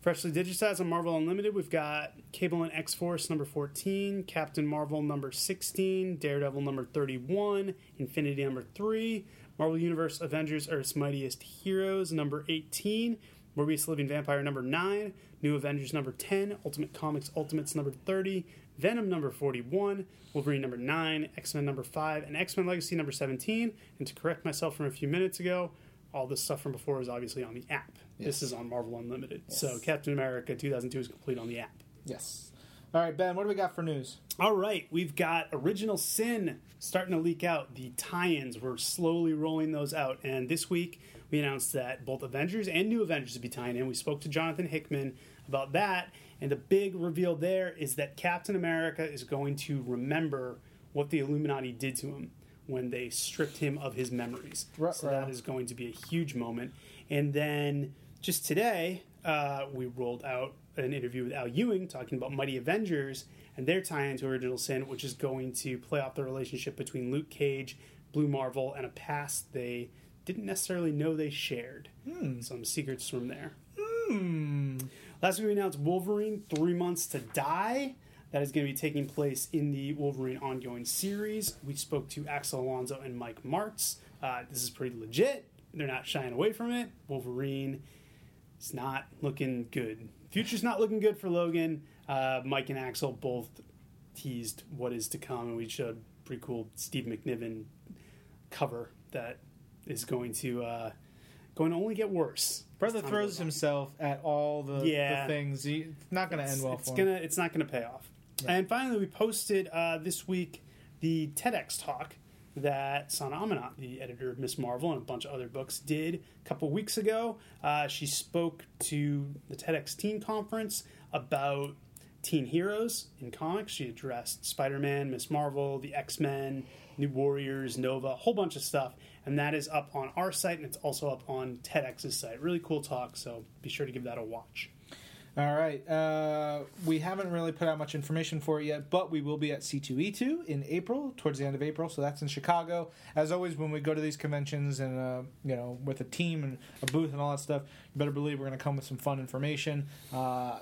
Freshly digitized on Marvel Unlimited, we've got Cable and X Force number 14, Captain Marvel number 16, Daredevil number 31, Infinity number 3, Marvel Universe Avengers Earth's Mightiest Heroes number 18, Where We Living Vampire number 9, New Avengers number 10, Ultimate Comics Ultimates number 30, Venom number 41, Wolverine number 9, X Men number 5, and X Men Legacy number 17. And to correct myself from a few minutes ago, all this stuff from before is obviously on the app. This is on Marvel Unlimited. So Captain America 2002 is complete on the app. Yes. All right, Ben. What do we got for news? All right, we've got Original Sin starting to leak out. The tie-ins, we're slowly rolling those out, and this week we announced that both Avengers and New Avengers will be tying in. We spoke to Jonathan Hickman about that, and the big reveal there is that Captain America is going to remember what the Illuminati did to him when they stripped him of his memories. Ruh-roh. So that is going to be a huge moment. And then just today, uh, we rolled out an interview with Al Ewing talking about Mighty Avengers and their tie into Original Sin, which is going to play off the relationship between Luke Cage, Blue Marvel, and a past they didn't necessarily know they shared. Some secrets from there. Last week we announced Wolverine Three Months to Die. That is going to be taking place in the Wolverine ongoing series. We spoke to Axel Alonso and Mike Marts. Uh, this is pretty legit. They're not shying away from it. Wolverine is not looking good. Future's not looking good for Logan. Uh, Mike and Axel both teased what is to come, and we showed a pretty cool Steve McNiven cover that is going to uh, going to only get worse. Brother throws himself at all the, Yeah. the things. It's not going to end well it's for gonna him. it's not gonna pay off. And finally, we posted uh, this week the TEDx talk that Sana Amanat, the editor of Miss Marvel and a bunch of other books, did a couple weeks ago. Uh, she spoke to the TEDx Teen Conference about teen heroes in comics. She addressed Spider Man, Miss Marvel, the X Men, New Warriors, Nova, a whole bunch of stuff. And that is up on our site and it's also up on TEDx's site. Really cool talk, so be sure to give that a watch. All right. Uh, we haven't really put out much information for it yet, but we will be at C2E2 in April, towards the end of April. So that's in Chicago. As always, when we go to these conventions and uh, you know with a team and a booth and all that stuff, you better believe we're going to come with some fun information. Uh,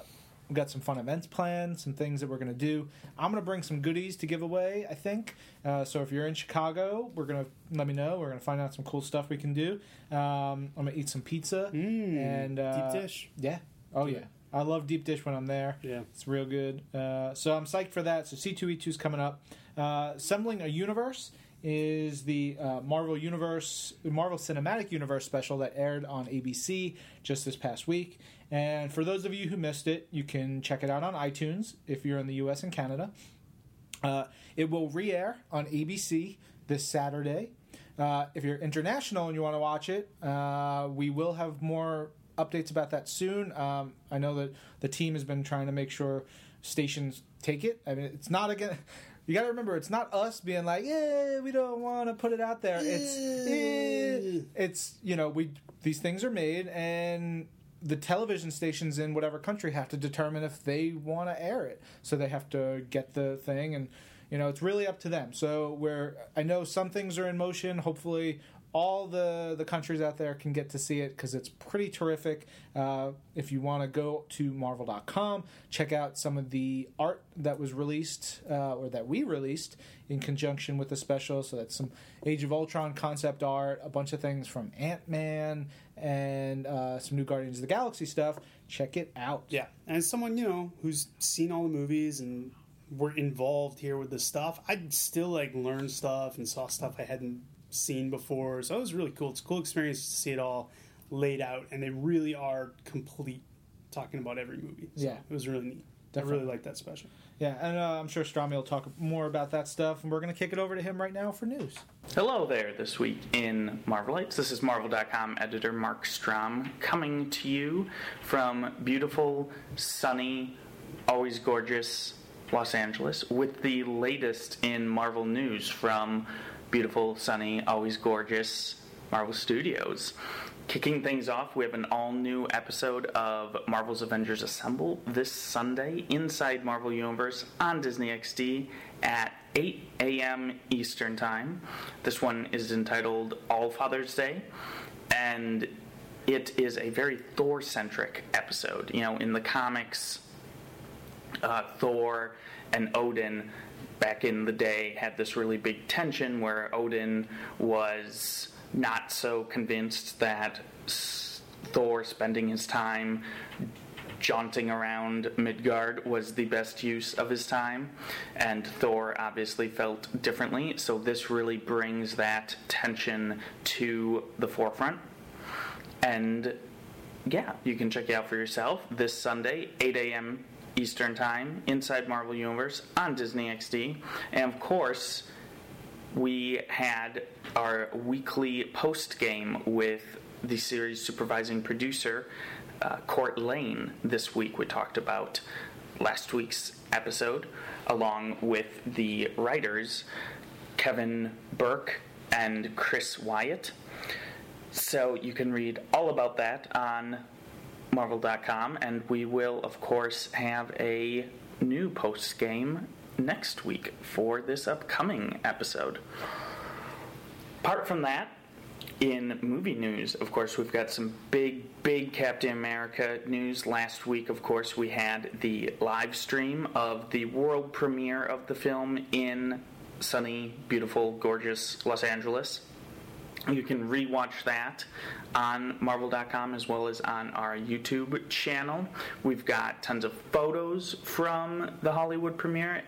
We've got some fun events planned, some things that we're going to do. I'm going to bring some goodies to give away, I think. Uh, so if you're in Chicago, we're going to let me know. We're going to find out some cool stuff we can do. Um, I'm going to eat some pizza and uh, Deep dish. Yeah. Oh yeah. I love deep dish when I'm there. Yeah. It's real good. Uh, so I'm psyched for that. So C2E2 is coming up. Uh, Assembling a Universe is the uh, Marvel Universe, Marvel Cinematic Universe special that aired on ABC just this past week. And for those of you who missed it, you can check it out on iTunes if you're in the US and Canada. Uh, it will re air on ABC this Saturday. Uh, if you're international and you want to watch it, uh, we will have more updates about that soon. Um, I know that the team has been trying to make sure stations take it. I mean, it's not again. You got to remember, it's not us being like, "Yeah, we don't want to put it out there." It's eh. it's you know we these things are made and the television stations in whatever country have to determine if they want to air it. So they have to get the thing, and you know it's really up to them. So where I know some things are in motion. Hopefully, all the the countries out there can get to see it because it's pretty terrific. Uh, if you want to go to Marvel.com, check out some of the art that was released uh, or that we released in conjunction with the special. So that's some Age of Ultron concept art, a bunch of things from Ant Man, and uh, some new Guardians of the Galaxy stuff. Check it out. Yeah, and as someone you know who's seen all the movies and were involved here with the stuff, I'd still like learn stuff and saw stuff I hadn't seen before. So it was really cool. It's a cool experience to see it all laid out, and they really are complete, talking about every movie. So Yeah. it was really neat. I Definitely. really like that special. Yeah, and uh, I'm sure Strami will talk more about that stuff, and we're going to kick it over to him right now for news. Hello there this week in Marvelites. This is Marvel.com editor Marc Strom coming to you from beautiful, sunny, always gorgeous Los Angeles with the latest in Marvel news from beautiful, sunny, always gorgeous Marvel Studios. Kicking things off, we have an all new episode of Marvel's Avengers Assemble this Sunday inside Marvel Universe on Disney XD at 8 a.m. Eastern Time. This one is entitled All Father's Day, and it is a very Thor centric episode. You know, in the comics, uh, Thor and Odin back in the day had this really big tension where Odin was not so convinced that Thor spending his time jaunting around Midgard was the best use of his time, and Thor obviously felt differently, so this really brings that tension to the forefront. And yeah, you can check it out for yourself this Sunday, 8 a.m. Eastern Time, inside Marvel Universe on Disney XD. And of course, we had our weekly post game with the series supervising producer, uh, Cort Lane, this week. We talked about last week's episode, along with the writers, Kevin Burke and Chris Wyatt. So you can read all about that on Marvel.com, and we will, of course, have a new post game next week for this upcoming episode. Apart from that, in movie news, of course, we've got some big, big Captain America news. Last week, of course, we had the live stream of the world premiere of the film in sunny, beautiful, gorgeous Los Angeles. You can rewatch that on Marvel.com as well as on our YouTube channel. We've got tons of photos from the Hollywood premiere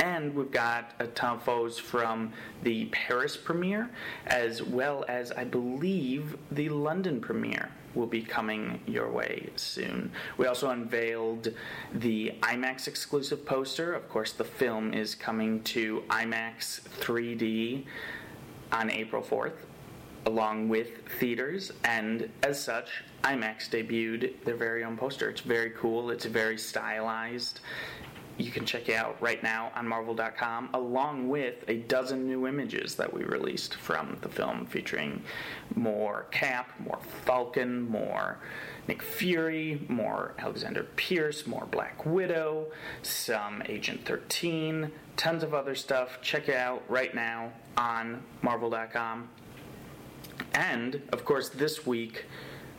and we've got a ton of photos from the Paris premiere, as well as I believe the London premiere will be coming your way soon. We also unveiled the IMAX exclusive poster. Of course, the film is coming to IMAX 3D on April 4th, along with theaters, and as such, IMAX debuted their very own poster. It's very cool, it's very stylized you can check it out right now on Marvel.com, along with a dozen new images that we released from the film, featuring more Cap, more Falcon, more Nick Fury, more Alexander Pierce, more Black Widow, some Agent 13, tons of other stuff. Check it out right now on Marvel.com. And, of course, this week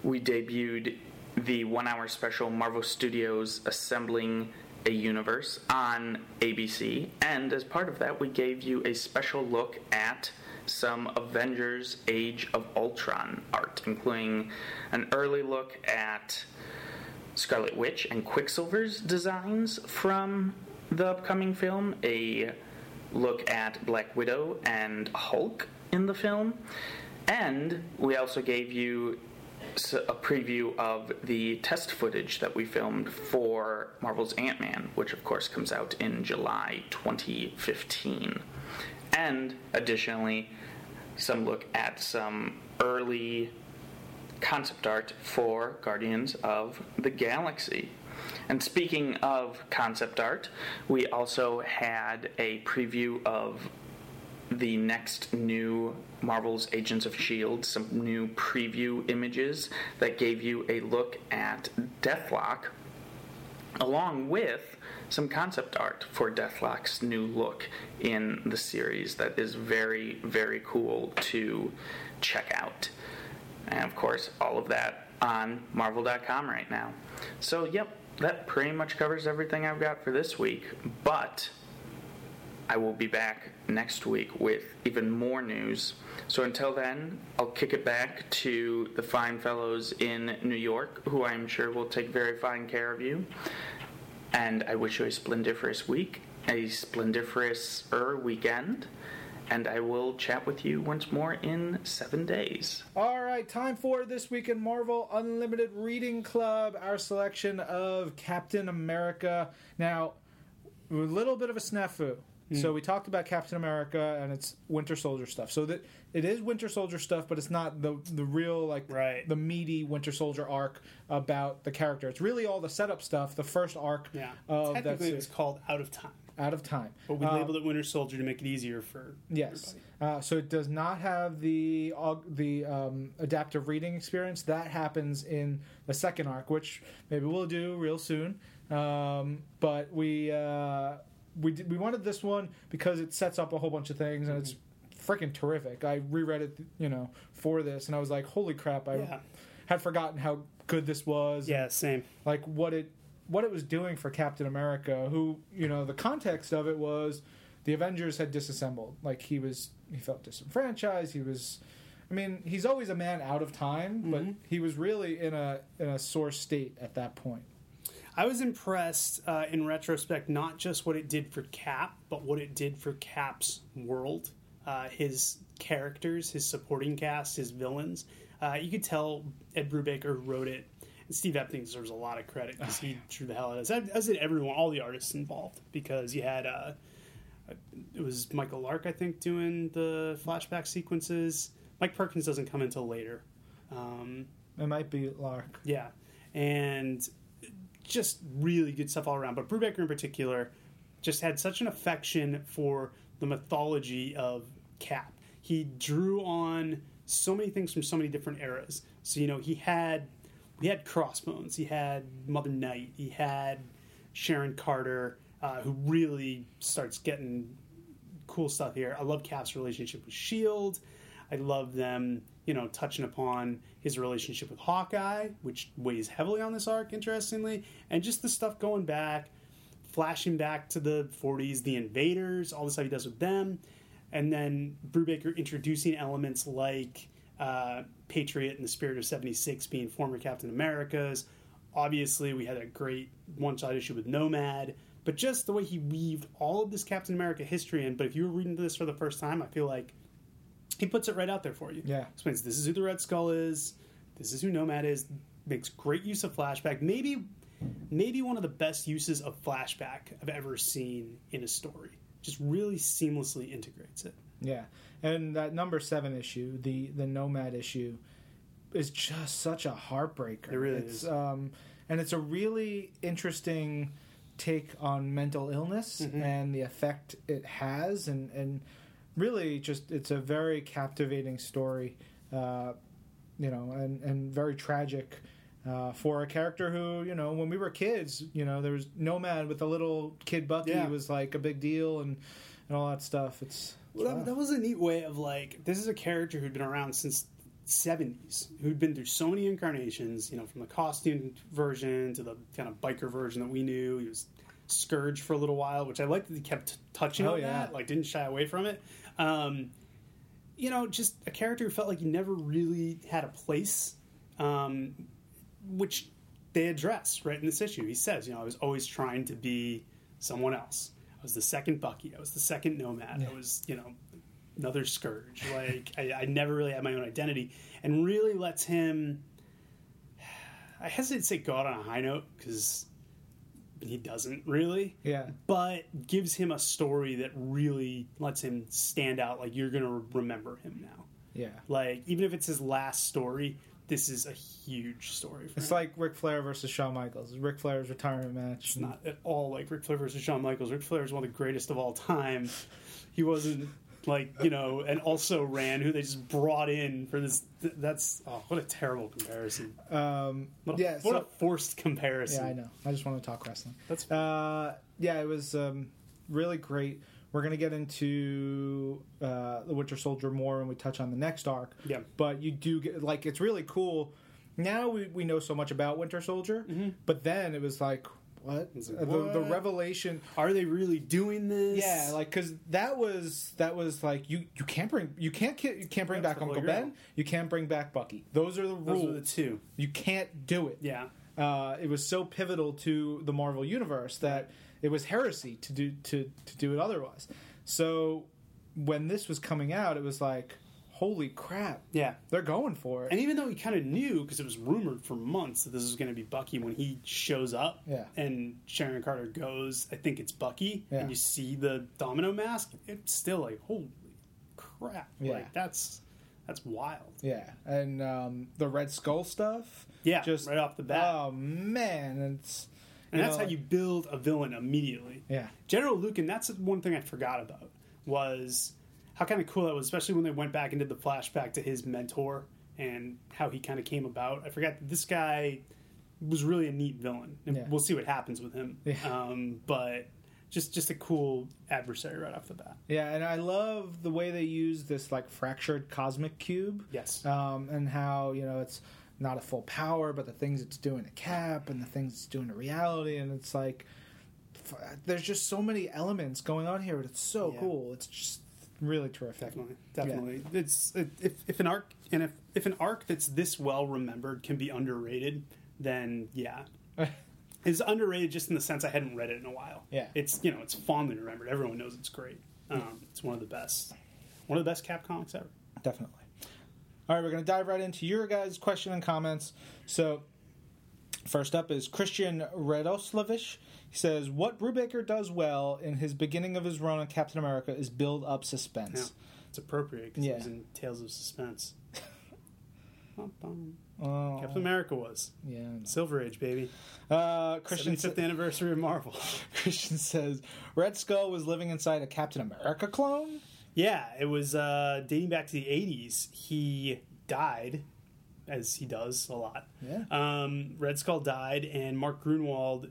we debuted the one hour special Marvel Studios Assembling a universe on ABC, and as part of that, we gave you a special look at some Avengers Age of Ultron art, including an early look at Scarlet Witch and Quicksilver's designs from the upcoming film, a look at Black Widow and Hulk in the film, and we also gave you a preview of the test footage that we filmed for Marvel's Ant Man, which of course comes out in July 2015. And additionally, some look at some early concept art for Guardians of the Galaxy. And speaking of concept art, we also had a preview of the next new Marvel's Agents of S.H.I.E.L.D., some new preview images that gave you a look at Deathlok, along with some concept art for Deathlok's new look in the series that is very, very cool to check out. And of course, all of that on Marvel.com right now. So, yep, that pretty much covers everything I've got for this week. But I will be back next week with even more news. So until then, I'll kick it back to the fine fellows in New York, who I'm sure will take very fine care of you. And I wish you a splendiferous week, a splendiferous er weekend. And I will chat with you once more in seven days. All right, time for This Week in Marvel Unlimited Reading Club, our selection of Captain America. Now, a little bit of a snafu so we talked about Captain America and it's Winter Soldier stuff. So that it is Winter Soldier stuff, but it's not the the real like Right. the meaty Winter Soldier arc about the character. It's really all the setup stuff, the first arc Yeah. of Technically, it series. was called Out of Time, out of time. but we Uh, labeled it Winter Soldier to make it easier for Yes. Uh, so it does not have the aug- the um, adaptive reading experience. That happens in the second arc, which maybe we'll do real soon. Um, but we uh, we did, we wanted this one because it sets up a whole bunch of things and it's freaking terrific. I reread it, you know, for this and I was like, holy crap! I Yeah. had forgotten how good this was. Yeah, same. like what it what it was doing for Captain America, who you know the context of it was the Avengers had disassembled. Like he was he felt disenfranchised. He was I mean, he's always a man out of time, but Mm-hmm. he was really in a in a sore state at that point. I was impressed uh, in retrospect, not just what it did for Cap, but what it did for Cap's world. Uh, his characters, his supporting cast, his villains. Uh, you could tell Ed Brubaker wrote it. And Steve Epting deserves a lot of credit because he drew the hell out of this. As did everyone, all the artists involved, because you had uh, it was Michael Lark, I think, doing the flashback sequences. Mike Perkins doesn't come until later. Um, It might be Lark. yeah, and just really good stuff all around. But Brubaker in particular just had such an affection for the mythology of Cap. He drew on so many things from so many different eras. So you know, he had he had Crossbones, he had Mother Night, he had Sharon Carter, uh, who really starts getting cool stuff here. I love Cap's relationship with Shield. I love them, you know, touching upon his relationship with Hawkeye, which weighs heavily on this arc, interestingly, and just the stuff going back, flashing back to the 40s, the Invaders, all the stuff he does with them, and then Brubaker introducing elements like uh, Patriot and the Spirit of 76 being former Captain America's. Obviously, we had a great one-shot issue with Nomad, but just the way he weaved all of this Captain America history in. But if you were reading this for the first time, I feel like he puts it right out there for you. Yeah. explains this is who the Red Skull is, this is who Nomad is. Makes great use of flashback. Maybe, maybe one of the best uses of flashback I've ever seen in a story. Just really seamlessly integrates it. Yeah, and that number seven issue, the the Nomad issue, is just such a heartbreaker. It really it's, is. Um, and it's a really interesting take on mental illness Mm-hmm. and the effect it has, and and really just it's a very captivating story, uh, you know, and and very tragic. Uh, for a character who, you know, when we were kids, you know, there was Nomad with the little kid Bucky Yeah. was like a big deal and, and all that stuff. It's Well, that, that was a neat way of like this is a character who'd been around since 70s who'd been through so many incarnations you know from the costume version to the kind of biker version that we knew he was scourge for a little while which i liked that he kept touching Oh, on yeah. that like didn't shy away from it um, you know just a character who felt like he never really had a place um, which they address right in this issue he says you know i was always trying to be someone else i was the second bucky i was the second nomad i was you know another scourge. Like I, I never really had my own identity, and really lets him. I hesitate to say go out on a high note because he doesn't really, yeah. but gives him a story that really lets him stand out. Like you're gonna remember him now. Yeah. Like even if it's his last story, this is a huge story for It's him. like Ric Flair versus Shawn Michaels. Ric Flair's retirement match. It's not at all like Ric Flair versus Shawn Michaels. Ric Flair is one of the greatest of all time. He wasn't like you know, and also ran who they just brought in for this. th- That's oh, what a terrible comparison. Um, What a, yeah, what so- a forced comparison. yeah, I know. I just want to talk wrestling. That's Uh, yeah, it was um, really great. We're gonna get into uh, the Winter Soldier more when we touch on the next arc. Yeah. but you do get like it's really cool. Now we, we know so much about Winter Soldier, but then it was like what, like, Uh, the, the revelation. Are they really doing this? Yeah, like because that was that was like you you can't bring you can't you can't bring That's back Uncle Ben. You can't bring back Bucky. Those are the those rules. are the two. You can't do it. Yeah, Uh, it was so pivotal to the Marvel universe that it was heresy to do to to do it otherwise. So when this was coming out, it was like, holy crap, yeah. they're going for it. And even though he kind of knew, because it was rumored for months that this was going to be Bucky, when he shows up Yeah. and Sharon Carter goes, I think it's Bucky, Yeah. and you see the domino mask, it's still like, holy crap. Yeah. Like, that's that's wild. yeah, and um, the Red Skull stuff. Yeah, just right off the bat. Oh man, it's and that's know, how you build a villain immediately. yeah. General Lukin, that's one thing I forgot about, was how kind of cool that was, especially when they went back and did the flashback to his mentor and how he kind of came about. I forgot that this guy was really a neat villain. And Yeah. We'll see what happens with him. Yeah. Um, but just just a cool adversary right off the bat. Yeah, and I love the way they use this like fractured cosmic cube. Yes. Um, and how you know it's not a full power, but the things it's doing to Cap and the things it's doing to reality, and it's like there's just so many elements going on here, but it's so Yeah. cool. It's just really terrific. Definitely, definitely. It's it, if if an arc and if if an arc that's this well remembered can be underrated, then yeah, it's underrated just in the sense I hadn't read it in a while. Yeah. it's you know it's fondly remembered. Everyone knows it's great. Um, it's one of the best, one of the best Cap comics ever. Definitely. All right, we're going to dive right into your guys' question and comments. So, first up is Christian Radoslavich. He says, What Brubaker does well in his beginning of his run on Captain America is build up Yeah, suspense. it's appropriate because Yeah. was in Tales of Suspense. Bum, bum. Oh, Captain America was yeah. Silver Age, baby. Uh, Christian, 75th anniversary of Marvel. Christian says, Red Skull was living inside a Captain America clone? Yeah, it was uh, dating back to the 80s. He died, as he does a lot. Yeah. Um, Red Skull died, and Mark Gruenwald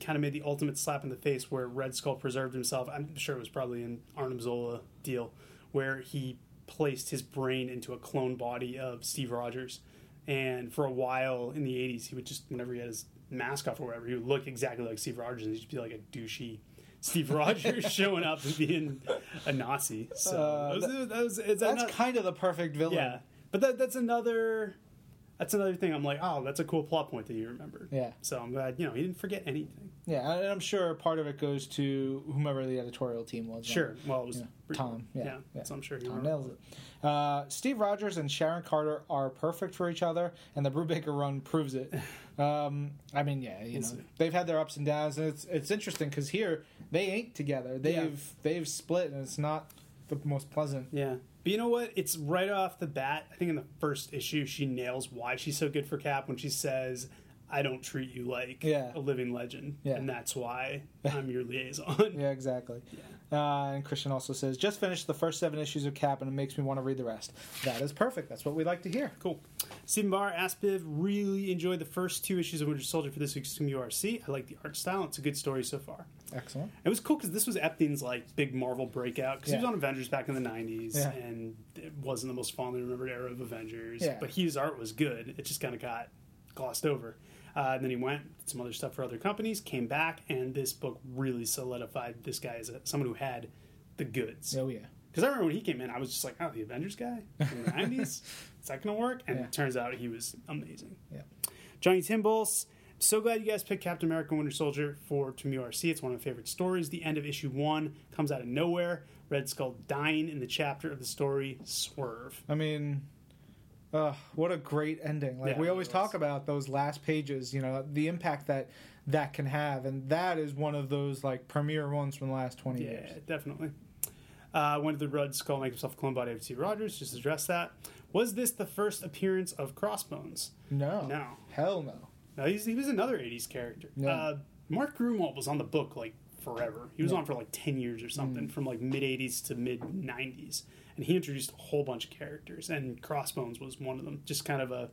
kind of made the ultimate slap in the face where Red Skull preserved himself. I'm sure it was probably an Arnim Zola deal, where he placed his brain into a clone body of Steve Rogers. And for a while in the 80s, he would just, whenever he had his mask off or whatever, he would look exactly like Steve Rogers, and he'd just be like a douchey Steve Rogers showing up and being a Nazi. So Uh, that was, that was, it's That's ano- kind of the perfect villain. yeah, but that, that's another that's another thing. I'm like, oh, that's a cool plot point that you remembered. Yeah. So I'm glad you know he didn't forget anything. Yeah, and I'm sure part of it goes to whomever the editorial team was. Sure. Well, it was Yeah. Tom, yeah, yeah. So I'm sure he Tom nails it. Uh, Steve Rogers and Sharon Carter are perfect for each other, and the Brubaker run proves it. Um, I mean, yeah, you know, they've had their ups and downs, and it's it's interesting because here they ain't together. They've Yeah. they've split, and it's not the most pleasant. Yeah. But you know what? It's right off the bat. I think in the first issue, she nails why she's so good for Cap when she says, "I don't treat you like Yeah. a living legend, Yeah. and that's why I'm your liaison." Yeah, exactly. Uh, and Christian also says, just finished the first seven issues of Cap, and it makes me want to read the rest. That is perfect. That's what we like to hear. Cool. Stephen Barr, Aspiv, really enjoyed the first two issues of Winter Soldier for this week's URC. I like the art style. It's a good story so far. Excellent. It was cool because this was Epting's like big Marvel breakout because he was on Avengers back in the '90s, Yeah. and it wasn't the most fondly remembered era of Avengers. Yeah. But his art was good. It just kind of got glossed over. Uh, and then he went did some other stuff for other companies, came back, and this book really solidified this guy as a, someone who had the goods. Oh, yeah. Because I remember when he came in, I was just like, "Oh, the Avengers guy from the '90s, is that going to work?" And Yeah. it turns out he was amazing. Yeah. Johnny Timballs. So glad you guys picked Captain America Winter Soldier for Team URC. It's one of my favorite stories. The end of issue one comes out of nowhere. Red Skull dying in the chapter of the story Swerve. I mean, uh, what a great ending! Like Yeah, we always talk about those last pages, you know, the impact that that can have, and that is one of those like premier ones from the last twenty Yeah, years. Yeah, definitely. Uh, when the Red Skull make himself a clone body of Steve Rogers? Just address that. Was this the first appearance of Crossbones? No, No. hell no. No, he's, he was another 80s character. Yeah. Uh, Mark Gruenwald was on the book like forever. He was Yeah. on for like 10 years or Mm. something, from like mid 80s to mid 90s. And he introduced a whole bunch of characters, and Crossbones was one of them. Just kind of a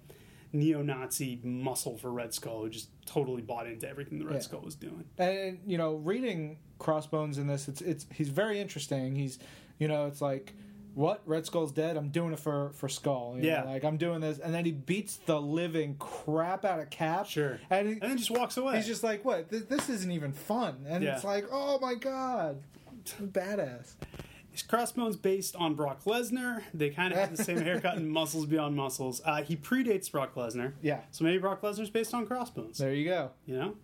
neo Nazi muscle for Red Skull who just totally bought into everything the Red Yeah. Skull was doing. And you know, reading Crossbones in this, it's it's he's very interesting. He's you know, it's like. What Red Skull's dead? I'm doing it for for Skull. you know, Yeah. like I'm doing this, and then he beats the living crap out of Cap. Sure. and, he, And then just walks away. He's just like, what? This, this isn't even fun. And Yeah. it's like, oh my god, badass. Is Crossbones based on Brock Lesnar? They kind of have the same haircut and muscles beyond muscles. Uh, he predates Brock Lesnar. Yeah, So maybe Brock Lesnar's based on Crossbones. there you go. You know?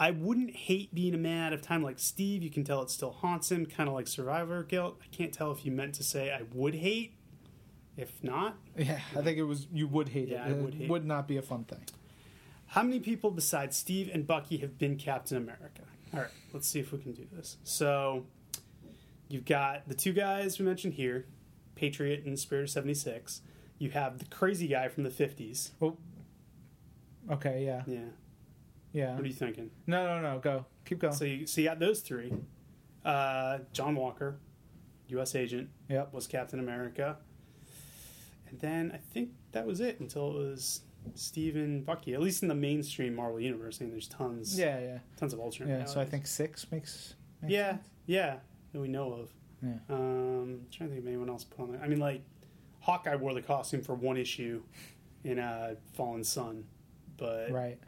I wouldn't hate being a man out of time like Steve. You can tell it still haunts him, kind of like survivor guilt. I can't tell if you meant to say I would hate. If not, Yeah, I think it was. You would hate Yeah, it. I would it hate would not be a fun thing. how many people besides Steve and Bucky have been Captain America? All right, let's see if we can do this. So, you've got the two guys we mentioned here Patriot and Spirit of 76. You have the crazy guy from the 50s. Well, okay, yeah, Yeah. Yeah. What are you thinking? No, no, no. Go. Keep going. So you, so you got those three. Uh, John Walker, U.S. agent, Yep. was Captain America. And then I think that was it until it was Stephen Bucky. At least in the mainstream Marvel universe, I mean, there's tons, Yeah, yeah, tons of alternate. yeah. So I think six makes. makes yeah, sense. yeah, that we know of. Yeah. Um, trying to think of anyone else put on there. I mean, like Hawkeye wore the costume for one issue in uh, Fallen Son, but Right.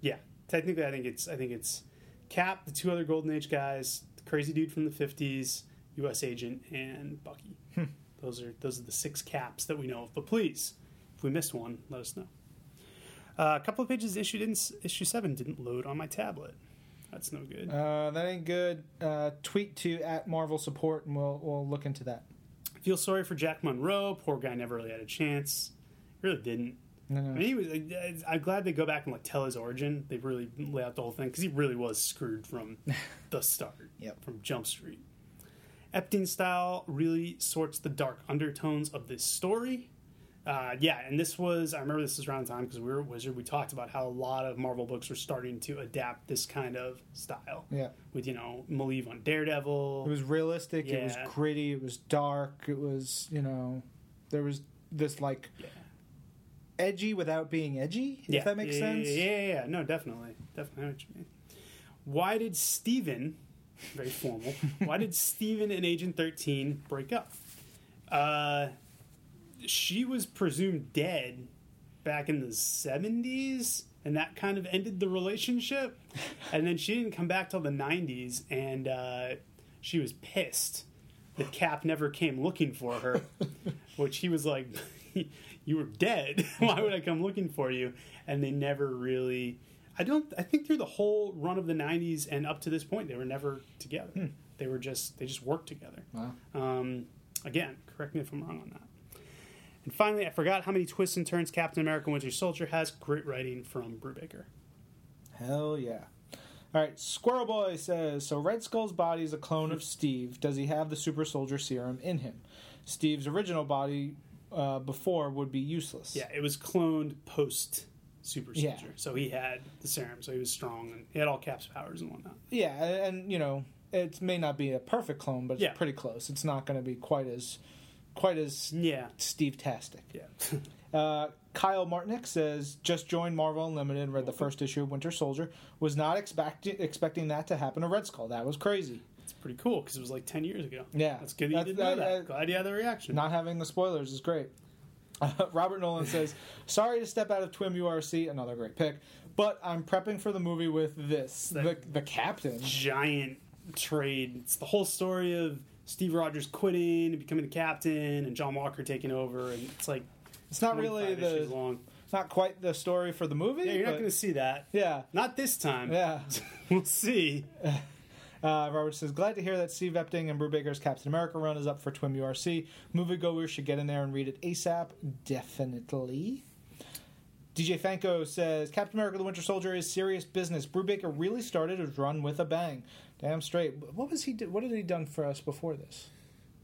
yeah, technically, I think it's I think it's Cap, the two other Golden Age guys, the crazy dude from the fifties, U.S. Agent, and Bucky. Those are those are the six caps that we know of. But please, if we missed one, let us know. Uh, a couple of pages issued in s- issue seven didn't load on my tablet. That's no good. Uh, that ain't good. Uh, tweet to at Marvel Support, and we'll we'll look into that. Feel sorry for Jack Monroe. Poor guy never really had a chance. Really didn't. No, I mean, he was. I'm glad they go back and like tell his origin. They really lay out the whole thing because he really was screwed from the start. Yep. From Jump Street. Epting style really sorts the dark undertones of this story. Uh, yeah, and this was I remember this was around the time because we were at Wizard. We talked about how a lot of Marvel books were starting to adapt this kind of style. Yeah. With you know Maleev on Daredevil. It was realistic. It was gritty. It was dark. It was you know, there was this like Yeah. Edgy without being edgy. Yeah, If that makes yeah, sense. Yeah, yeah, yeah. No, definitely, definitely. What you mean. Why did Steven, very formal, why did Steven and Agent Thirteen break up? Uh, she was presumed dead back in the seventies, and that kind of ended the relationship. and then she didn't come back till the nineties, and uh, she was pissed that Cap never came looking for her, which he was like, "You were dead. Why would I come looking for you?" And they never really. I don't. I think through the whole run of the '90s and up to this point, they were never together. They were just. They just worked together. Wow. Um, again, correct me if I'm wrong on that. And finally, I forgot how many twists and turns Captain America: Winter Soldier has. Great writing from Brubaker. Hell yeah. All right, Squirrel Boy says so. Red Skull's body is a clone of Steve. Does he have the super soldier serum in him? Steve's original body uh, before would be useless. Yeah, it was cloned post Super Yeah. Soldier, so he had the serum, so he was strong and he had all Cap's powers and whatnot. Yeah, and, you know, it may not be a perfect clone, but it's Yeah. pretty close. It's not going to be quite as quite as Yeah, Steve tastic. yeah. Uh, Kyle Martinick says, just joined Marvel Unlimited, read the first issue of Winter Soldier. Was not expecting expecting that to happen to Red Skull. That was crazy. It's pretty cool because it was like ten years ago. Yeah. that's good. That you didn't know that- that. Glad you had the reaction. Not having the spoilers is great. Uh, Robert Nolan says, sorry to step out of Twim URC, another great pick, but I'm prepping for the movie with this. The, the captain. Giant trade. It's the whole story of Steve Rogers quitting and becoming the captain, and John Walker taking over, and it's like It's not really the long. not quite the story for the movie. Yeah, you're not going to see that. Yeah. Not this time. Yeah. we'll see. Uh, Robert says, glad to hear that Steve Epting and Brubaker's Captain America run is up for Twim URC. Moviegoers should get in there and read it ASAP. Definitely. DJ Fanko says, Captain America the Winter Soldier is serious business. Brubaker really started his run with a bang. Damn straight. What was he? do- What had he done for us before this?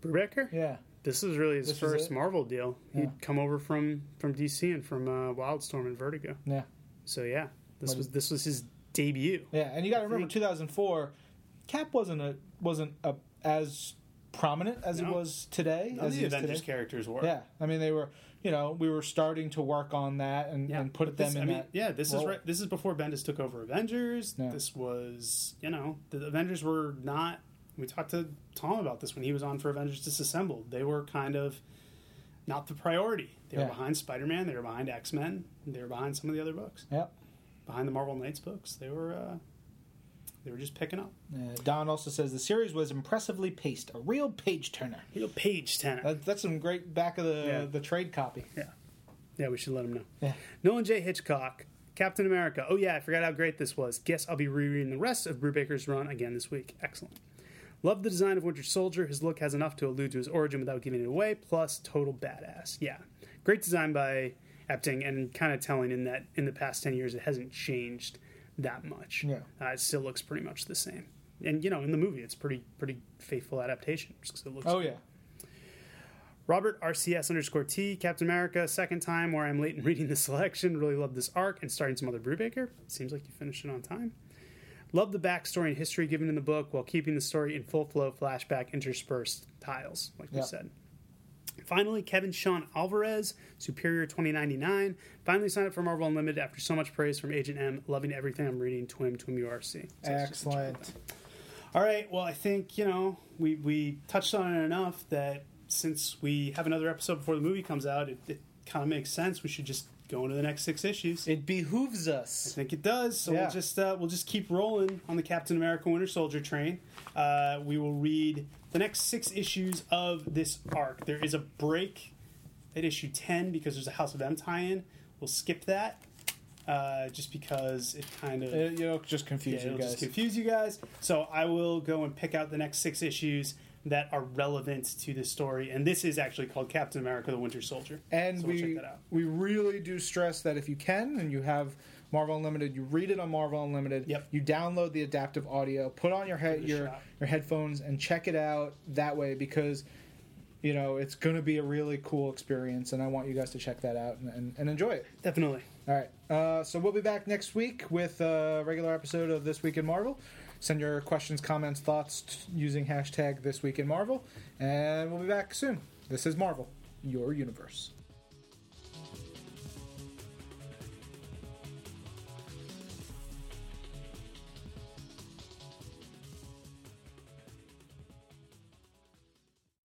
Brubaker? Yeah. This was really his This first? Marvel deal. He'd come over from from DC and from uh, Wildstorm and Vertigo. Yeah. So yeah, this What was is- this was his debut. Yeah, and you got to remember, 2004, Cap wasn't a wasn't a, as prominent as he No. was today. None as the Avengers today. characters were. Yeah, I mean they were. You know, we were starting to work on that and, and put them this, in I mean, that. yeah, this role. is right. This is before Bendis took over Avengers. Yeah. This was, you know, the Avengers were not. We talked to Tom about this when he was on for Avengers Disassembled. They were kind of not the priority. They were Yeah. behind Spider Man. They were behind X Men. They were behind some of the other books. Yep. Behind the Marvel Knights books. They were. Uh, they were just picking up. Uh, Don also says the series was impressively paced, a real page turner. Real page tenor. That, that's some great back of the Yeah. the trade copy. Yeah. Yeah, we should let him know. Yeah. Nolan J. Hitchcock, Captain America. Oh, yeah, I forgot how great this was. Guess I'll be rereading the rest of Brubaker's run again this week. Excellent. Love the design of Winter Soldier. His look has enough to allude to his origin without giving it away, plus total badass. Yeah. Great design by Epting and kind of telling in that in the past 10 years it hasn't changed that much. Yeah. Uh, it still looks pretty much the same. And, you know, in the movie, it's pretty pretty faithful adaptation. just 'cause it looks Oh yeah. Robert RCS underscore T, Captain America, second time where I'm late in reading the selection. Really love this arc and starting some other Brubaker. Seems like you finished it on time. Love the backstory and history given in the book while keeping the story in full flow flashback interspersed tiles, like we Yeah. said. Finally, Kevin Sean Alvarez, Superior 2099, finally signed up for Marvel Unlimited after so much praise from Agent M. Loving everything I'm reading, Twim, Twim URC. So it's just a check Excellent. all right. Well, I think you know we we touched on it enough that since we have another episode before the movie comes out, it, it kind of makes sense. We should just going to the next six issues. It behooves us. I think it does. So Yeah. we'll just uh, we'll just keep rolling on the Captain America Winter Soldier train. Uh, we will read the next six issues of this arc. There is a break at issue ten because there's a House of M tie-in. We'll skip that uh, just because it kind of It, you know, just confuse yeah, you it'll guys. just confuse you guys. So I will go and pick out the next six issues that are relevant to this story, and this is actually called Captain America: The Winter Soldier. And So we'll we out. we really do stress that if you can and you have Marvel Unlimited, you read it on Marvel Unlimited. Yep. You download the adaptive audio, put on your head Give it a your shot. your headphones, and check it out that way because you know it's going to be a really cool experience, and I want you guys to check that out and, and, and enjoy it. Definitely. All right. Uh, so we'll be back next week with a regular episode of This Week in Marvel. Send your questions, comments, thoughts t- using hashtag This Week in Marvel, and we'll be back soon. This is Marvel, your universe.